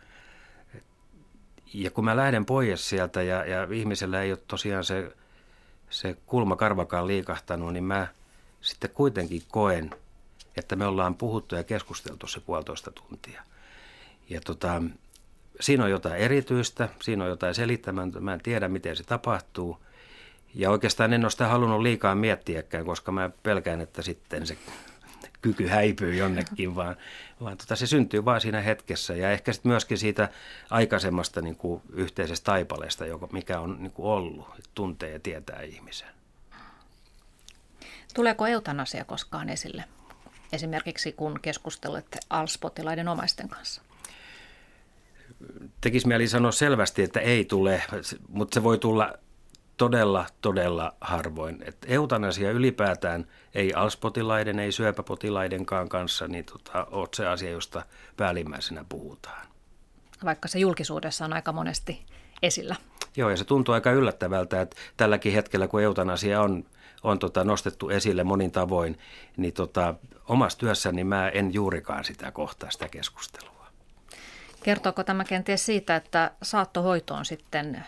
ja kun mä lähden pois sieltä ja, ja ihmisellä ei ole tosiaan se, se kulma karvakaan liikahtanut, niin mä sitten kuitenkin koen, että me ollaan puhuttu ja keskusteltu se puolitoista tuntia. Ja tota, siinä on jotain erityistä, siinä on jotain selittämätöntä, mä en tiedä miten se tapahtuu. Ja oikeastaan en ole sitä halunnut liikaa miettiäkään, koska mä pelkään, että sitten se kyky häipyy jonnekin, vaan, vaan tota, se syntyy vain siinä hetkessä. Ja ehkä sitten myöskin siitä aikaisemmasta niin kuin yhteisestä taipaleesta, joka, mikä on niin kuin ollut, tuntee ja tietää ihmisen. Tuleeko eutanasia koskaan esille? Esimerkiksi kun keskustelette ALS-potilaiden omaisten kanssa. Tekisi mieli sanoa selvästi, että ei tule, mutta se voi tulla todella, todella harvoin. Et eutanasia ylipäätään ei alspotilaiden, ei syöpäpotilaidenkaan kanssa, niin tota, oot se asia, josta päällimmäisenä puhutaan. Vaikka se julkisuudessa on aika monesti esillä. Joo, ja se tuntuu aika yllättävältä, että tälläkin hetkellä, kun eutanasia on, on tota nostettu esille monin tavoin, niin tota, omassa työssäni mä en juurikaan sitä kohtaa sitä keskustelua. Kertooko tämä kenties siitä, että saattohoito on sitten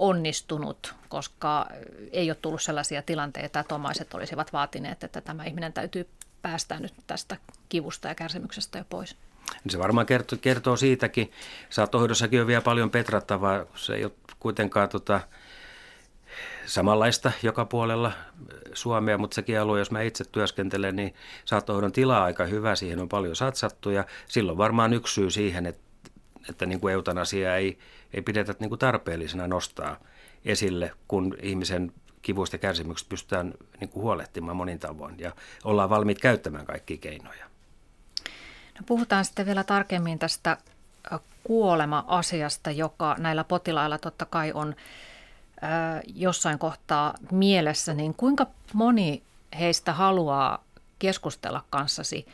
onnistunut, koska ei ole tullut sellaisia tilanteita, että omaiset olisivat vaatineet, että tämä ihminen täytyy päästää nyt tästä kivusta ja kärsimyksestä jo pois. Se varmaan kertoo, kertoo siitäkin. Saattohoidossakin on vielä paljon petrattavaa. Se ei ole kuitenkaan tota, samanlaista joka puolella Suomea, mutta sekin alue, jos mä itse työskentelen, niin saattohoidon tila aika hyvä, siihen on paljon satsattu ja silloin varmaan yksi syy siihen, että, että niin kuin eutanasia ei, ei pidetä niin kuin tarpeellisena nostaa esille, kun ihmisen kivuista ja kärsimyksistä pystytään niin kuin huolehtimaan monin tavoin ja ollaan valmiit käyttämään kaikkia keinoja. No puhutaan sitten vielä tarkemmin tästä kuolema-asiasta, joka näillä potilailla totta kai on jossain kohtaa mielessä, niin kuinka moni heistä haluaa keskustella kanssasi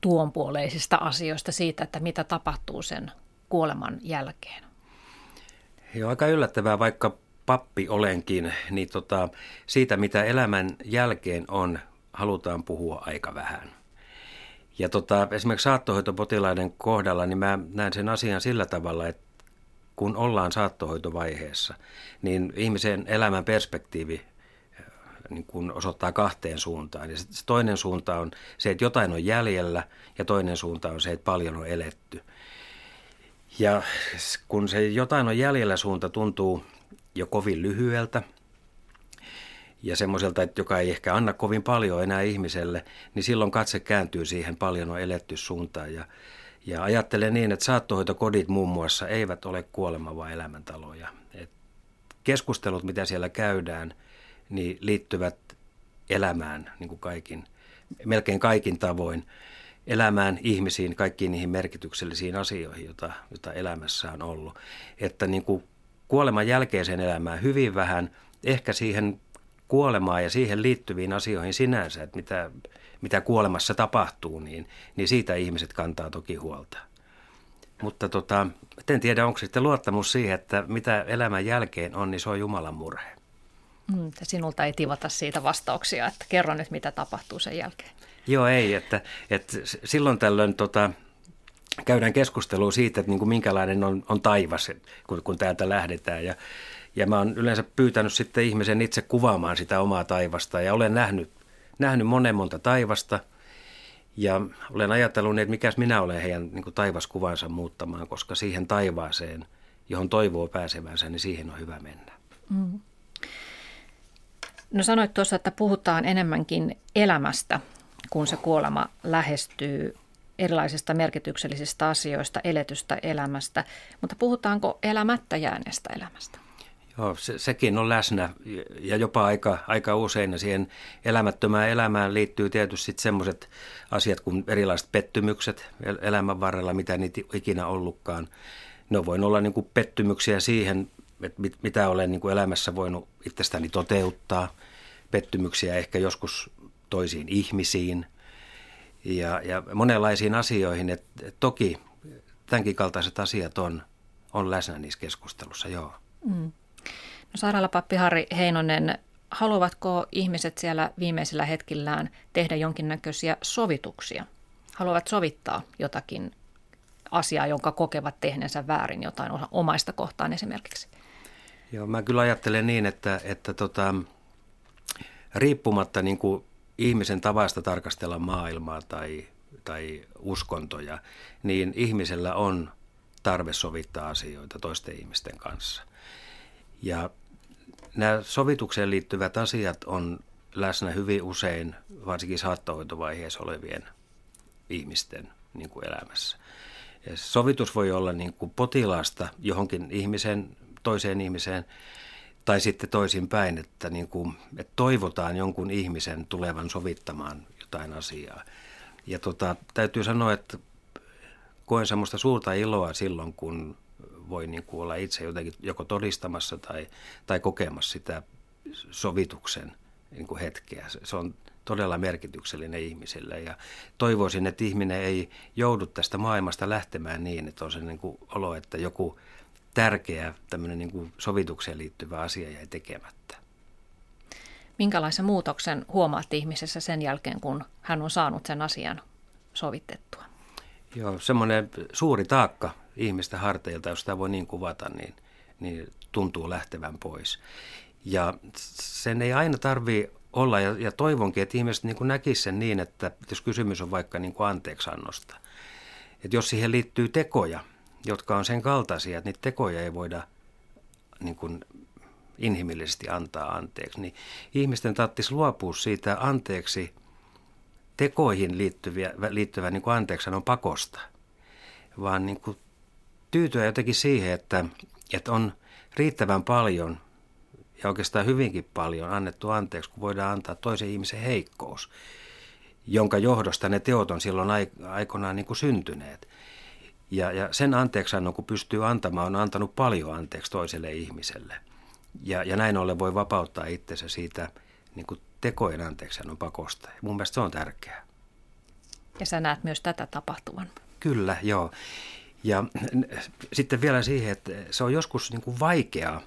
tuonpuoleisista asioista siitä, että mitä tapahtuu sen kuoleman jälkeen? Joo, aika yllättävää, vaikka pappi olenkin, niin tota, siitä mitä elämän jälkeen on, halutaan puhua aika vähän. Ja tota, esimerkiksi saattohoitopotilaiden kohdalla, niin mä näen sen asian sillä tavalla, että kun ollaan saattohoitovaiheessa, niin ihmisen elämän perspektiivi niin kun osoittaa kahteen suuntaan. Ja se toinen suunta on se, että jotain on jäljellä, ja toinen suunta on se, että paljon on eletty. Ja kun se jotain on jäljellä suunta tuntuu jo kovin lyhyeltä ja semmoiselta, että joka ei ehkä anna kovin paljon enää ihmiselle, niin silloin katse kääntyy siihen paljon on eletty suuntaan. Ja, ja ajattelen niin, että saattohoitokodit muun muassa eivät ole kuolema vaan elämäntaloja. Et keskustelut, mitä siellä käydään, niin liittyvät elämään niin kuin kaikin, melkein kaikin tavoin elämään, ihmisiin, kaikkiin niihin merkityksellisiin asioihin, joita, joita elämässä on ollut. Että niin kuin kuoleman jälkeiseen elämään hyvin vähän, ehkä siihen kuolemaan ja siihen liittyviin asioihin sinänsä, että mitä, mitä kuolemassa tapahtuu, niin, niin siitä ihmiset kantaa toki huolta. Mutta tota, en tiedä, onko sitten luottamus siihen, että mitä elämän jälkeen on, niin se on Jumalan murhe. Mm, sinulta ei tivata siitä vastauksia, että kerro nyt, mitä tapahtuu sen jälkeen. Joo, ei. Että, että silloin tällöin tota, käydään keskustelua siitä, että niin kuin minkälainen on, on taivas, kun, kun täältä lähdetään. Ja, ja mä oon yleensä pyytänyt sitten ihmisen itse kuvaamaan sitä omaa taivasta ja olen nähnyt, nähnyt monen monta taivasta. Ja olen ajatellut, että mikäs minä olen heidän niin kuin taivaskuvansa muuttamaan, koska siihen taivaaseen, johon toivoo pääsevänsä, niin siihen on hyvä mennä. Mm. No sanoit tuossa, että puhutaan enemmänkin elämästä kun se kuolema lähestyy erilaisista merkityksellisistä asioista, eletystä elämästä, mutta puhutaanko elämättä jääneestä elämästä? Joo, se, sekin on läsnä ja jopa aika, aika usein. Ja siihen elämättömään elämään liittyy tietysti semmoiset asiat kuin erilaiset pettymykset elämän varrella, mitä niitä ikinä ollutkaan. Ne voi olla niin kuin pettymyksiä siihen, että mit, mitä olen niin kuin elämässä voinut itsestäni toteuttaa. Pettymyksiä ehkä joskus toisiin ihmisiin ja, ja monenlaisiin asioihin. Et, et toki tämänkin kaltaiset asiat on, on läsnä niissä keskustelussa, joo. Mm. No sairaalapappi Harri Heinonen, haluavatko ihmiset siellä viimeisillä hetkillään tehdä jonkinnäköisiä sovituksia? Haluavat sovittaa jotakin asiaa, jonka kokevat tehneensä väärin, jotain omaista kohtaan esimerkiksi? Joo, mä kyllä ajattelen niin, että, että tota, riippumatta niin kuin ihmisen tavasta tarkastella maailmaa tai, tai uskontoja, niin ihmisellä on tarve sovittaa asioita toisten ihmisten kanssa. Ja nämä sovitukseen liittyvät asiat on läsnä hyvin usein, varsinkin saattohoitovaiheessa olevien ihmisten niin kuin elämässä. Ja sovitus voi olla niin kuin potilaasta johonkin ihmiseen, toiseen ihmiseen, tai sitten toisinpäin, että, niin kuin, että toivotaan jonkun ihmisen tulevan sovittamaan jotain asiaa. Ja tota, täytyy sanoa, että koen semmoista suurta iloa silloin, kun voi niin kuin olla itse jotenkin joko todistamassa tai, tai kokemassa sitä sovituksen niin kuin hetkeä. Se on todella merkityksellinen ihmisille ja toivoisin, että ihminen ei joudu tästä maailmasta lähtemään niin, että on se niin kuin olo, että joku tärkeä tämmöinen niin kuin sovitukseen liittyvä asia jäi tekemättä. Minkälaisen muutoksen huomaat ihmisessä sen jälkeen, kun hän on saanut sen asian sovitettua? Joo, semmoinen suuri taakka ihmistä harteilta, jos sitä voi niin kuvata, niin, niin tuntuu lähtevän pois. Ja sen ei aina tarvi olla, ja, ja toivonkin, että ihmiset niin näkisivät sen niin, että jos kysymys on vaikka niin kuin anteeksannosta, että jos siihen liittyy tekoja, jotka on sen kaltaisia, että niitä tekoja ei voida niin kuin inhimillisesti antaa anteeksi, niin ihmisten tarvitsisi luopua siitä anteeksi tekoihin liittyviä, liittyvä niin anteeksi on pakosta, vaan niin kuin tyytyä jotenkin siihen, että, että on riittävän paljon ja oikeastaan hyvinkin paljon annettu anteeksi, kun voidaan antaa toisen ihmisen heikkous, jonka johdosta ne teot on silloin aikoinaan niin syntyneet. Ja, ja sen anteeksi kun pystyy antamaan, on antanut paljon anteeksi toiselle ihmiselle. Ja, ja näin ollen voi vapauttaa itsensä siitä niin kuin tekojen anteeksiannon pakosta. Ja mun mielestä se on tärkeää. Ja sä näet myös tätä tapahtuvan. Kyllä, joo. Ja sitten vielä siihen, että se on joskus niin kuin vaikeaa,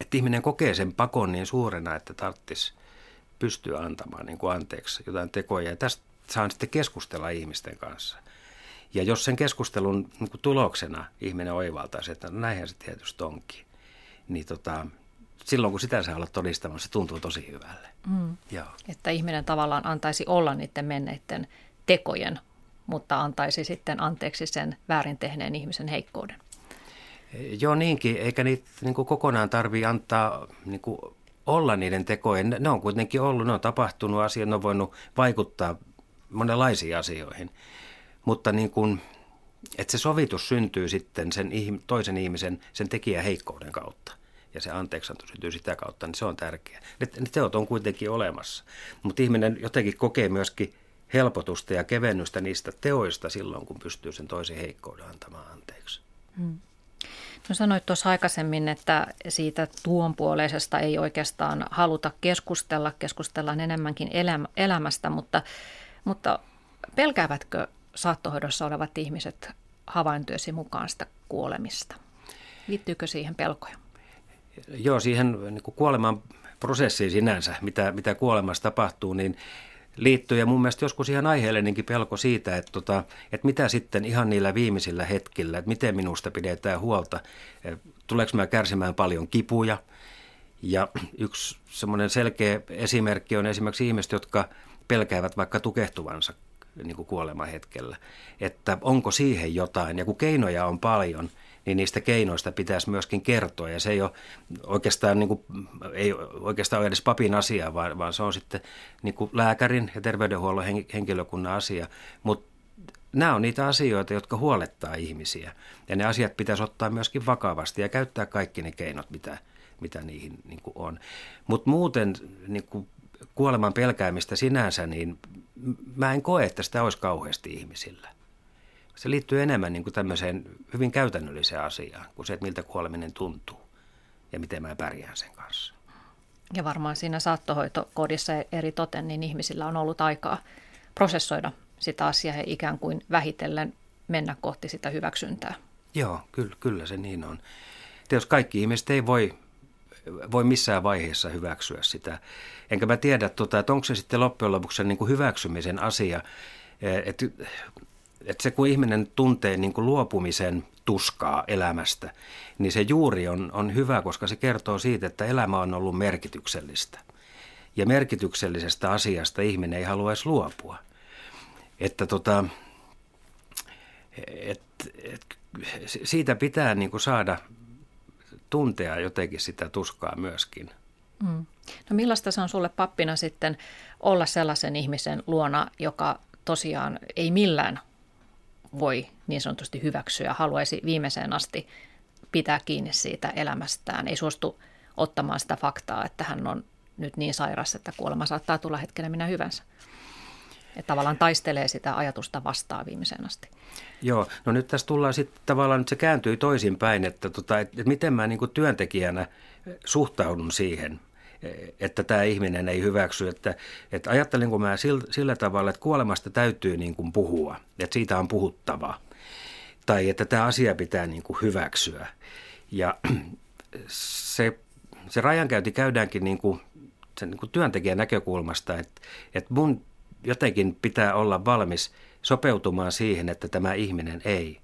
että ihminen kokee sen pakon niin suurena, että tarvitsisi pystyä antamaan niin kuin anteeksi jotain tekoja. Ja tästä saan sitten keskustella ihmisten kanssa. Ja jos sen keskustelun niin kuin tuloksena ihminen oivaltaisi, että no näinhän se tietysti onkin, niin tota, silloin kun sitä saa olla todistamassa, se tuntuu tosi hyvälle. Mm. Joo. Että ihminen tavallaan antaisi olla niiden menneiden tekojen, mutta antaisi sitten anteeksi sen väärin tehneen ihmisen heikkouden. Joo niinkin, eikä niitä niin kuin kokonaan tarvitse antaa niin kuin olla niiden tekojen. Ne on kuitenkin ollut, ne on tapahtunut asiat, ne on voinut vaikuttaa monenlaisiin asioihin. Mutta niin kuin, että se sovitus syntyy sitten sen toisen ihmisen, sen tekijän heikkouden kautta ja se anteeksianto syntyy sitä kautta, niin se on tärkeää. Ne, ne teot on kuitenkin olemassa, mutta ihminen jotenkin kokee myöskin helpotusta ja kevennystä niistä teoista silloin, kun pystyy sen toisen heikkouden antamaan anteeksi. Hmm. No sanoit tuossa aikaisemmin, että siitä tuonpuoleisesta ei oikeastaan haluta keskustella, keskustellaan enemmänkin elämästä, mutta, mutta pelkäävätkö saattohoidossa olevat ihmiset havaintojesi mukaan sitä kuolemista? Liittyykö siihen pelkoja? Joo, siihen niin kuoleman prosessiin sinänsä, mitä, mitä kuolemassa tapahtuu, niin liittyy ja mun mielestä joskus ihan aiheellinenkin pelko siitä, että, tota, että mitä sitten ihan niillä viimeisillä hetkillä, että miten minusta pidetään huolta, tuleeko mä kärsimään paljon kipuja. Ja yksi semmoinen selkeä esimerkki on esimerkiksi ihmiset, jotka pelkäävät vaikka tukehtuvansa niin kuin kuoleman hetkellä, että onko siihen jotain. Ja kun keinoja on paljon, niin niistä keinoista pitäisi myöskin kertoa. Ja se ei ole oikeastaan, niin kuin, ei oikeastaan ole edes papin asia, vaan, vaan se on sitten niin kuin lääkärin ja terveydenhuollon henkilökunnan asia. Mutta nämä on niitä asioita, jotka huolettaa ihmisiä. Ja ne asiat pitäisi ottaa myöskin vakavasti ja käyttää kaikki ne keinot, mitä, mitä niihin niin kuin on. Mutta muuten niin kuin kuoleman pelkäämistä sinänsä, niin mä en koe, että sitä olisi kauheasti ihmisillä. Se liittyy enemmän niin kuin tämmöiseen hyvin käytännölliseen asiaan kuin se, että miltä kuoleminen tuntuu ja miten mä pärjään sen kanssa. Ja varmaan siinä saattohoitokodissa eri toten, niin ihmisillä on ollut aikaa prosessoida sitä asiaa ja ikään kuin vähitellen mennä kohti sitä hyväksyntää. Joo, kyllä, kyllä se niin on. jos kaikki ihmiset ei voi, voi missään vaiheessa hyväksyä sitä. Enkä mä tiedä, tota, että onko se sitten loppujen lopuksi niin kuin hyväksymisen asia, että että se kun ihminen tuntee niin kuin luopumisen tuskaa elämästä, niin se juuri on, on hyvä, koska se kertoo siitä, että elämä on ollut merkityksellistä. Ja merkityksellisestä asiasta ihminen ei halua edes luopua. Että tota, et, et, siitä pitää niin kuin saada tuntea jotenkin sitä tuskaa myöskin. Mm. No millaista se on sulle pappina sitten olla sellaisen ihmisen luona, joka tosiaan ei millään voi niin sanotusti hyväksyä, haluaisi viimeiseen asti pitää kiinni siitä elämästään, ei suostu ottamaan sitä faktaa, että hän on nyt niin sairas, että kuolema saattaa tulla hetkenä minä hyvänsä. Että tavallaan taistelee sitä ajatusta vastaan viimeiseen asti. Joo, no nyt tässä tullaan sitten tavallaan, nyt se kääntyy toisinpäin, että, tota, että, miten mä niin työntekijänä suhtaudun siihen, että tämä ihminen ei hyväksy. Että, että ajattelinko mä sillä, sillä tavalla, että kuolemasta täytyy niin kuin puhua, että siitä on puhuttava. Tai että tämä asia pitää niin kuin hyväksyä. Ja se, se rajankäynti käydäänkin niin kuin, sen niin kuin työntekijän näkökulmasta, että, että mun jotenkin pitää olla valmis sopeutumaan siihen, että tämä ihminen ei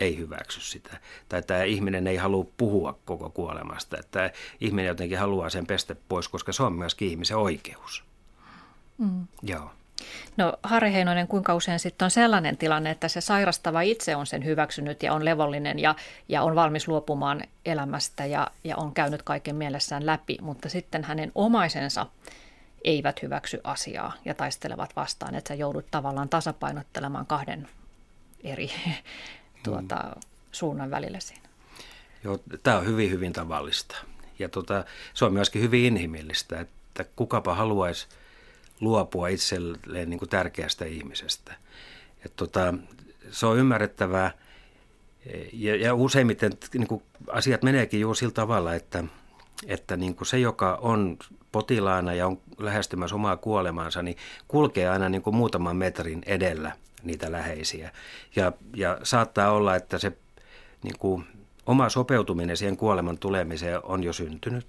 ei hyväksy sitä. Tai tämä ihminen ei halua puhua koko kuolemasta. Että ihminen jotenkin haluaa sen pestä pois, koska se on myöskin ihmisen oikeus. Mm. Joo. No Harri Heinonen, kuinka usein sitten on sellainen tilanne, että se sairastava itse on sen hyväksynyt ja on levollinen ja, ja on valmis luopumaan elämästä ja, ja on käynyt kaiken mielessään läpi, mutta sitten hänen omaisensa eivät hyväksy asiaa ja taistelevat vastaan, että sä joudut tavallaan tasapainottelemaan kahden eri tuota, mm. suunnan välillä siinä. Joo, tämä on hyvin, hyvin tavallista. Ja tota, se on myöskin hyvin inhimillistä, että kukapa haluaisi luopua itselleen niin kuin tärkeästä ihmisestä. Et tota, se on ymmärrettävää ja, ja useimmiten niin kuin asiat meneekin juuri sillä tavalla, että, että niin kuin se, joka on potilaana ja on lähestymässä omaa kuolemaansa, niin kulkee aina niin kuin muutaman metrin edellä niitä läheisiä. Ja, ja saattaa olla, että se niin kuin, oma sopeutuminen siihen kuoleman tulemiseen on jo syntynyt.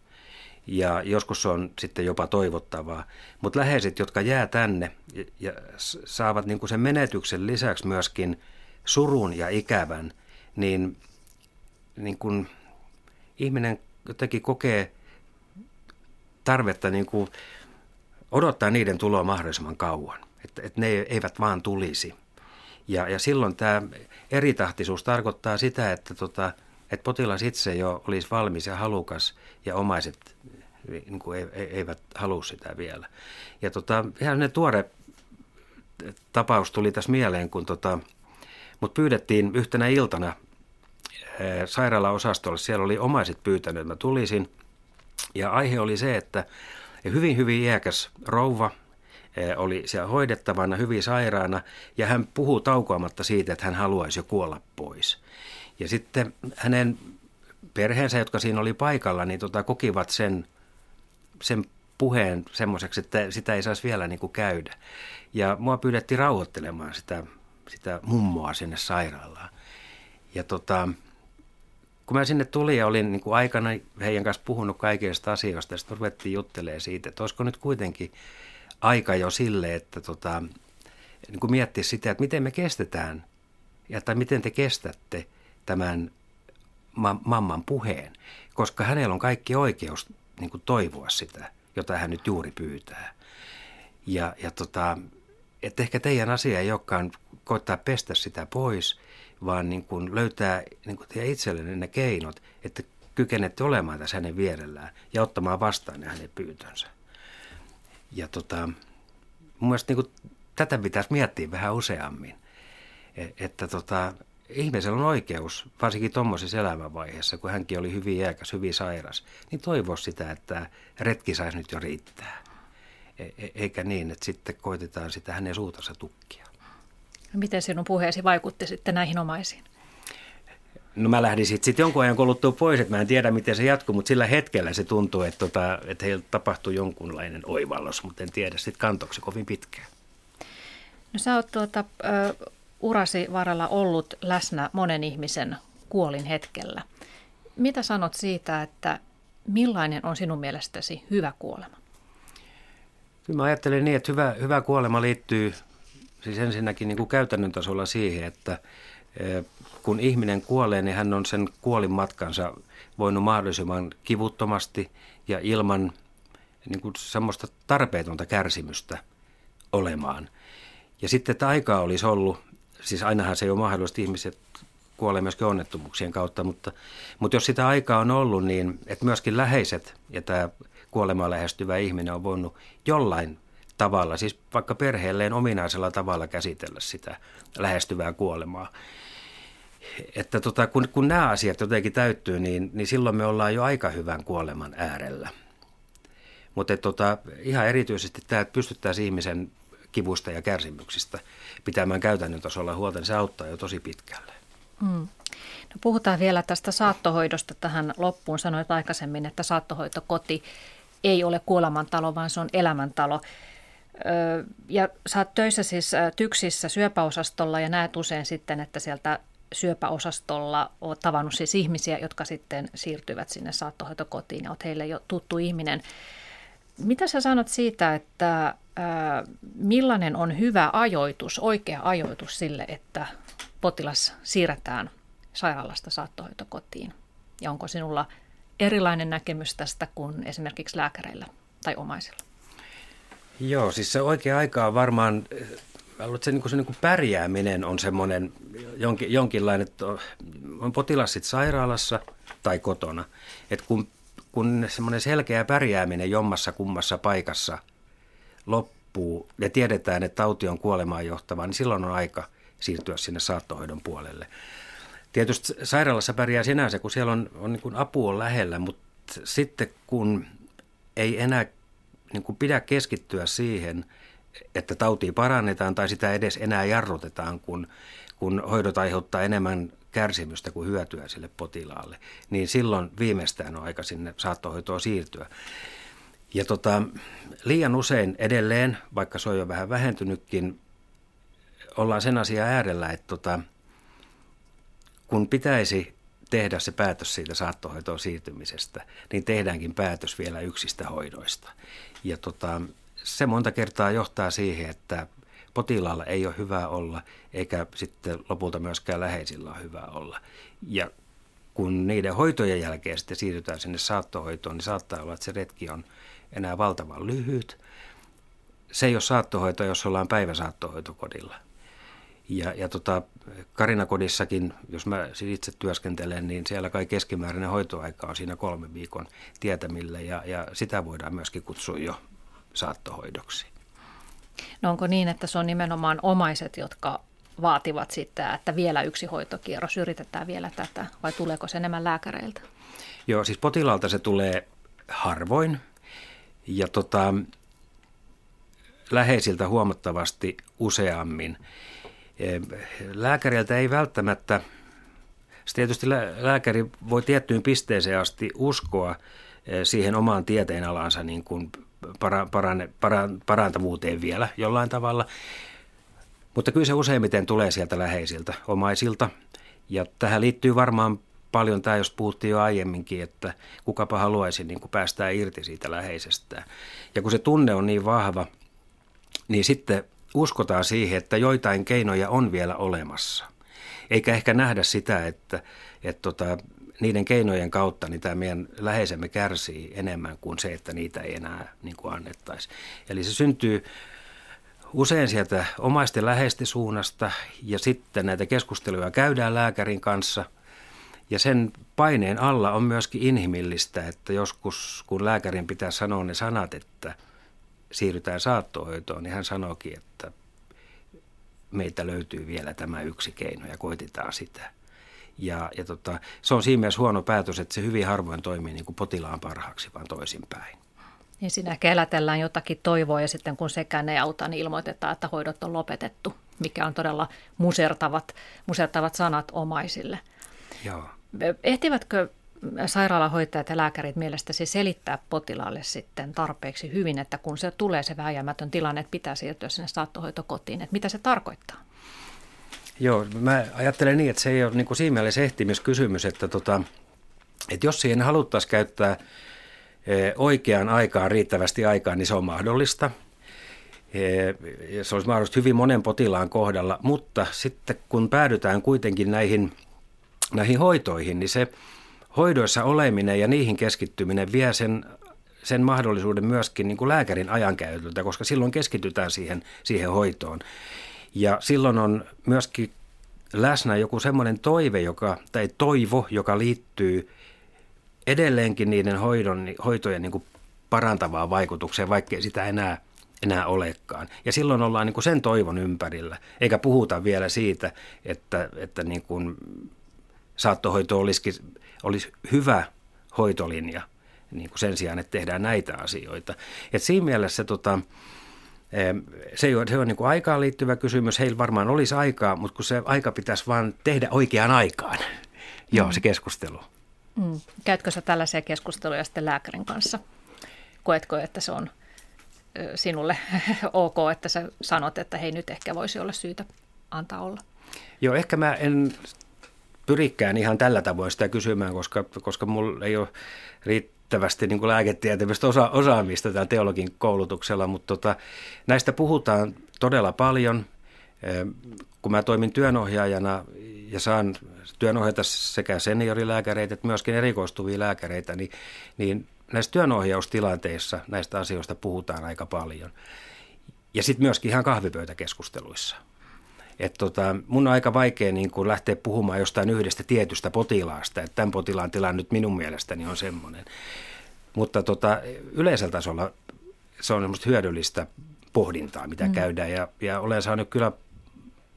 Ja joskus se on sitten jopa toivottavaa. Mutta läheiset, jotka jää tänne ja, ja saavat niin kuin sen menetyksen lisäksi myöskin surun ja ikävän, niin, niin kuin ihminen jotenkin kokee tarvetta niin kuin odottaa niiden tuloa mahdollisimman kauan. Että, että ne eivät vaan tulisi. Ja, ja silloin tämä eritahtisuus tarkoittaa sitä, että, tota, että potilas itse jo olisi valmis ja halukas ja omaiset niin kuin eivät halua sitä vielä. Ja tota, ihan ne tuore tapaus tuli tässä mieleen, kun tota, mut pyydettiin yhtenä iltana sairaalaosastolle. Siellä oli omaiset pyytäneet, että mä tulisin. Ja aihe oli se, että hyvin, hyvin iäkäs rouva oli siellä hoidettavana, hyvin sairaana, ja hän puhuu taukoamatta siitä, että hän haluaisi jo kuolla pois. Ja sitten hänen perheensä, jotka siinä oli paikalla, niin tota, kokivat sen, sen puheen semmoiseksi, että sitä ei saisi vielä niin kuin käydä. Ja mua pyydettiin rauhoittelemaan sitä, sitä mummoa sinne sairaalaan. Ja tota, kun mä sinne tulin ja olin niin kuin aikana heidän kanssa puhunut kaikista asioista, ja sitten ruvettiin juttelemaan siitä, että olisiko nyt kuitenkin aika jo sille, että tota, niin kuin miettiä sitä, että miten me kestetään, ja tai miten te kestätte tämän ma- mamman puheen, koska hänellä on kaikki oikeus niin kuin toivoa sitä, jota hän nyt juuri pyytää. Ja, ja tota, että ehkä teidän asia ei olekaan koittaa pestä sitä pois, vaan niin kuin löytää niin kuin teidän itsellenne ne keinot, että kykenette olemaan tässä hänen vierellään ja ottamaan vastaan ne hänen pyyntönsä. Ja tota, mun mielestä niin kuin, tätä pitäisi miettiä vähän useammin. E, että tota, ihmisellä on oikeus, varsinkin tuommoisessa elämänvaiheessa, kun hänkin oli hyvin iäkäs, hyvin sairas, niin toivoa sitä, että retki saisi nyt jo riittää. E, e, eikä niin, että sitten koitetaan sitä hänen suutansa tukkia. Miten sinun puheesi vaikutti sitten näihin omaisiin? No mä lähdin sitten sit jonkun ajan kuluttua pois, että mä en tiedä miten se jatkuu, mutta sillä hetkellä se tuntuu, että, tota, että heillä tapahtui jonkunlainen oivallus, mutta en tiedä sitten kantoksi kovin pitkään. No sä oot tuota, ö, urasi varrella ollut läsnä monen ihmisen kuolin hetkellä. Mitä sanot siitä, että millainen on sinun mielestäsi hyvä kuolema? Kyllä mä ajattelen niin, että hyvä, hyvä kuolema liittyy siis ensinnäkin niin kuin käytännön tasolla siihen, että kun ihminen kuolee, niin hän on sen kuolinmatkansa voinut mahdollisimman kivuttomasti ja ilman niin kuin semmoista tarpeetonta kärsimystä olemaan. Ja sitten, että aikaa olisi ollut, siis ainahan se ei ole mahdollista, ihmiset kuolee myöskin onnettomuuksien kautta, mutta, mutta jos sitä aikaa on ollut, niin että myöskin läheiset ja tämä kuolemaa lähestyvä ihminen on voinut jollain tavalla, siis vaikka perheelleen ominaisella tavalla käsitellä sitä lähestyvää kuolemaa. Että tota, kun, kun nämä asiat jotenkin täyttyy, niin, niin silloin me ollaan jo aika hyvän kuoleman äärellä. Mutta tota, ihan erityisesti tämä, että pystyttäisiin ihmisen kivusta ja kärsimyksistä pitämään käytännön tasolla huolta, niin se auttaa jo tosi pitkälle. Mm. No puhutaan vielä tästä saattohoidosta tähän loppuun. Sanoit aikaisemmin, että saattohoitokoti ei ole kuolemantalo, vaan se on elämäntalo. Ja oot töissä siis TYKSissä syöpäosastolla ja näet usein sitten, että sieltä syöpäosastolla olet tavannut siis ihmisiä, jotka sitten siirtyvät sinne saattohoitokotiin ja olet heille jo tuttu ihminen. Mitä sä sanot siitä, että millainen on hyvä ajoitus, oikea ajoitus sille, että potilas siirretään sairaalasta saattohoitokotiin? Ja onko sinulla erilainen näkemys tästä kuin esimerkiksi lääkäreillä tai omaisilla? Joo, siis se oikea aika on varmaan, luulen, että se, niin se niin pärjääminen on semmoinen jonkin, jonkinlainen, että on potilas sitten sairaalassa tai kotona. Että kun, kun semmoinen selkeä pärjääminen jommassa kummassa paikassa loppuu ja tiedetään, että tauti on kuolemaan johtava, niin silloin on aika siirtyä sinne saattohoidon puolelle. Tietysti sairaalassa pärjää sinänsä, kun siellä on, on niin kuin apu on lähellä, mutta sitten kun ei enää niin kuin pidä keskittyä siihen, että tautia parannetaan tai sitä edes enää jarrutetaan, kun, kun hoidot aiheuttaa enemmän kärsimystä kuin hyötyä sille potilaalle, niin silloin viimeistään on aika sinne saattohoitoon siirtyä. Ja tota, liian usein edelleen, vaikka se on jo vähän vähentynytkin, ollaan sen asian äärellä, että tota, kun pitäisi tehdä se päätös siitä saattohoitoon siirtymisestä, niin tehdäänkin päätös vielä yksistä hoidoista. Ja tota, se monta kertaa johtaa siihen, että potilaalla ei ole hyvä olla, eikä sitten lopulta myöskään läheisillä ole hyvä olla. Ja kun niiden hoitojen jälkeen sitten siirrytään sinne saattohoitoon, niin saattaa olla, että se retki on enää valtavan lyhyt. Se ei ole saattohoito, jos ollaan päiväsaattohoitokodilla – ja, ja tota, Karinakodissakin, jos mä siis itse työskentelen, niin siellä kai keskimääräinen hoitoaika on siinä kolmen viikon tietämillä ja, ja sitä voidaan myöskin kutsua jo saattohoidoksi. No onko niin, että se on nimenomaan omaiset, jotka vaativat sitä, että vielä yksi hoitokierros, yritetään vielä tätä, vai tuleeko se enemmän lääkäreiltä? Joo, siis potilaalta se tulee harvoin ja tota, läheisiltä huomattavasti useammin. Lääkäriltä ei välttämättä, tietysti lääkäri voi tiettyyn pisteeseen asti uskoa eh, siihen omaan tieteenalansa niin kuin para, parane, para, parantavuuteen vielä jollain tavalla. Mutta kyllä se useimmiten tulee sieltä läheisiltä, omaisilta. Ja tähän liittyy varmaan paljon tämä, jos puhuttiin jo aiemminkin, että kukapa haluaisi niin kuin päästää irti siitä läheisestä. Ja kun se tunne on niin vahva, niin sitten uskotaan siihen, että joitain keinoja on vielä olemassa. Eikä ehkä nähdä sitä, että, että tota, niiden keinojen kautta niin tämä meidän läheisemme kärsii enemmän kuin se, että niitä ei enää niin kuin annettaisi. Eli se syntyy usein sieltä omaisten läheisten suunnasta ja sitten näitä keskusteluja käydään lääkärin kanssa. Ja sen paineen alla on myöskin inhimillistä, että joskus kun lääkärin pitää sanoa ne sanat, että – siirrytään saattohoitoon, niin hän sanoikin, että meiltä löytyy vielä tämä yksi keino ja koitetaan sitä. Ja, ja tota, se on siinä mielessä huono päätös, että se hyvin harvoin toimii niin kuin potilaan parhaaksi, vaan toisinpäin. Niin siinä kelätellään jotakin toivoa ja sitten kun sekään ei auta, niin ilmoitetaan, että hoidot on lopetettu, mikä on todella musertavat, musertavat sanat omaisille. Joo. Ehtivätkö sairaalahoitajat ja lääkärit mielestäsi selittää potilaalle sitten tarpeeksi hyvin, että kun se tulee se vääjäämätön tilanne, että pitää siirtyä sinne saattohoitokotiin, että mitä se tarkoittaa? Joo, mä ajattelen niin, että se ei ole niin kuin siinä mielessä ehtimiskysymys, että, tota, että jos siihen haluttaisiin käyttää e, oikeaan aikaan riittävästi aikaa, niin se on mahdollista. E, se olisi mahdollista hyvin monen potilaan kohdalla, mutta sitten kun päädytään kuitenkin näihin, näihin hoitoihin, niin se hoidoissa oleminen ja niihin keskittyminen vie sen, sen mahdollisuuden myöskin niin kuin lääkärin ajankäytöltä, koska silloin keskitytään siihen, siihen hoitoon. Ja silloin on myöskin läsnä joku semmoinen toive joka, tai toivo, joka liittyy edelleenkin niiden hoidon, hoitojen niin kuin parantavaan vaikutukseen, vaikkei sitä enää, enää olekaan. Ja silloin ollaan niin kuin sen toivon ympärillä, eikä puhuta vielä siitä, että, että niin kuin saattohoito olisikin, olisi hyvä hoitolinja niin kuin sen sijaan, että tehdään näitä asioita. Et siinä mielessä tota, se on, se on niin kuin aikaan liittyvä kysymys. Heillä varmaan olisi aikaa, mutta kun se aika pitäisi vaan tehdä oikeaan aikaan. Joo, mm. se keskustelu. Mm. Käytkö sä tällaisia keskusteluja sitten lääkärin kanssa? Koetko, että se on sinulle ok, että sä sanot, että hei nyt ehkä voisi olla syytä antaa olla? Joo, ehkä mä en pyrikään ihan tällä tavoin sitä kysymään, koska, koska mulla ei ole riittävästi niin lääketieteellistä osa, osaamista tällä teologin koulutuksella, mutta tota, näistä puhutaan todella paljon. Kun mä toimin työnohjaajana ja saan työnohjata sekä seniorilääkäreitä että myöskin erikoistuvia lääkäreitä, niin, niin näissä työnohjaustilanteissa näistä asioista puhutaan aika paljon. Ja sitten myöskin ihan kahvipöytäkeskusteluissa. Et tota, mun on aika vaikea niin kun lähteä puhumaan jostain yhdestä tietystä potilaasta, että tämän potilaan tilanne nyt minun mielestäni on semmoinen. Mutta tota, yleisellä tasolla se on semmoista hyödyllistä pohdintaa, mitä mm. käydään. Ja, ja olen saanut kyllä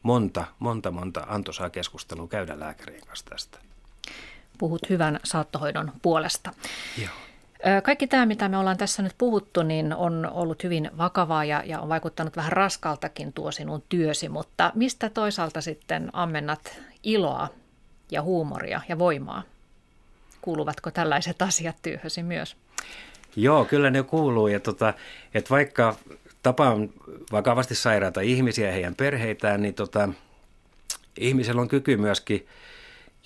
monta, monta, monta antoisaa keskustelua käydä lääkärien kanssa tästä. Puhut hyvän saattohoidon puolesta. Joo. Kaikki tämä, mitä me ollaan tässä nyt puhuttu, niin on ollut hyvin vakavaa ja, ja on vaikuttanut vähän raskaltakin tuo sinun työsi, mutta mistä toisaalta sitten ammennat iloa ja huumoria ja voimaa? Kuuluvatko tällaiset asiat työhösi myös? Joo, kyllä ne kuuluu. Ja tota, että vaikka tapaan vakavasti sairaata ihmisiä ja heidän perheitään, niin tota, ihmisellä on kyky myöskin –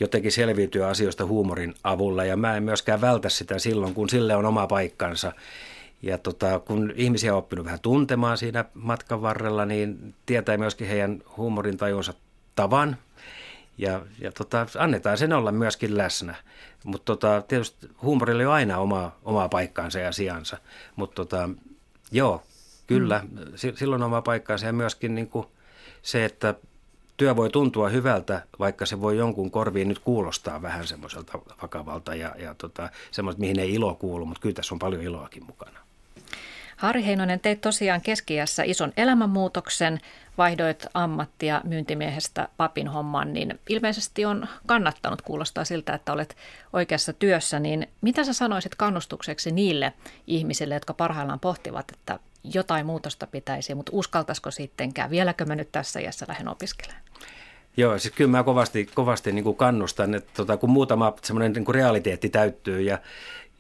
jotenkin selviytyä asioista huumorin avulla ja mä en myöskään vältä sitä silloin, kun sille on oma paikkansa. Ja tota, kun ihmisiä on oppinut vähän tuntemaan siinä matkan varrella, niin tietää myöskin heidän huumorin tajunsa tavan. Ja, ja tota, annetaan sen olla myöskin läsnä. Mutta tota, tietysti huumorilla on aina oma, oma paikkaansa ja sijansa. Mutta tota, joo, kyllä, mm. silloin oma paikkaansa ja myöskin niin kuin se, että työ voi tuntua hyvältä, vaikka se voi jonkun korviin nyt kuulostaa vähän semmoiselta vakavalta ja, ja tota, semmoista, mihin ei ilo kuulu, mutta kyllä tässä on paljon iloakin mukana. Harri Heinonen, teit tosiaan keskiässä ison elämänmuutoksen, vaihdoit ammattia myyntimiehestä papin homman, niin ilmeisesti on kannattanut, kuulostaa siltä, että olet oikeassa työssä, niin mitä sä sanoisit kannustukseksi niille ihmisille, jotka parhaillaan pohtivat, että jotain muutosta pitäisi, mutta uskaltaisiko sittenkään, vieläkö mä nyt tässä iässä lähden opiskelemaan? Joo, siis kyllä mä kovasti, kovasti niin kuin kannustan, että tota, kun muutama semmoinen niin kuin realiteetti täyttyy ja,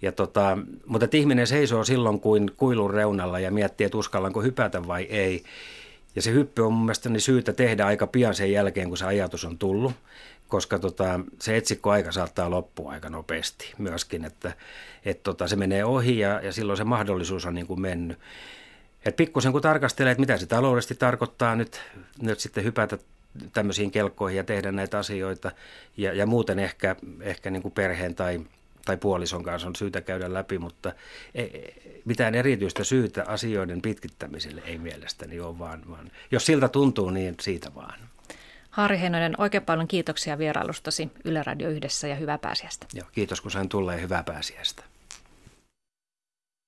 ja tota, mutta että ihminen seisoo silloin kuin kuilun reunalla ja miettii, että uskallanko hypätä vai ei. Ja se hyppy on mun mielestä syytä tehdä aika pian sen jälkeen, kun se ajatus on tullut, koska tota, se etsikkoaika saattaa loppua aika nopeasti myöskin, että et tota, se menee ohi ja, ja silloin se mahdollisuus on niin kuin mennyt. Et pikkusen kun tarkastelee, että mitä se taloudellisesti tarkoittaa nyt, nyt sitten hypätä tämmöisiin kelkkoihin ja tehdä näitä asioita. Ja, ja muuten ehkä, ehkä niin kuin perheen tai, tai puolison kanssa on syytä käydä läpi, mutta ei, mitään erityistä syytä asioiden pitkittämiselle ei mielestäni ole, vaan, vaan jos siltä tuntuu, niin siitä vaan. Harri Heinonen, oikein paljon kiitoksia vierailustasi Yle Radio Yhdessä ja hyvää pääsiäistä. Joo, kiitos kun sain tulla ja hyvää pääsiäistä.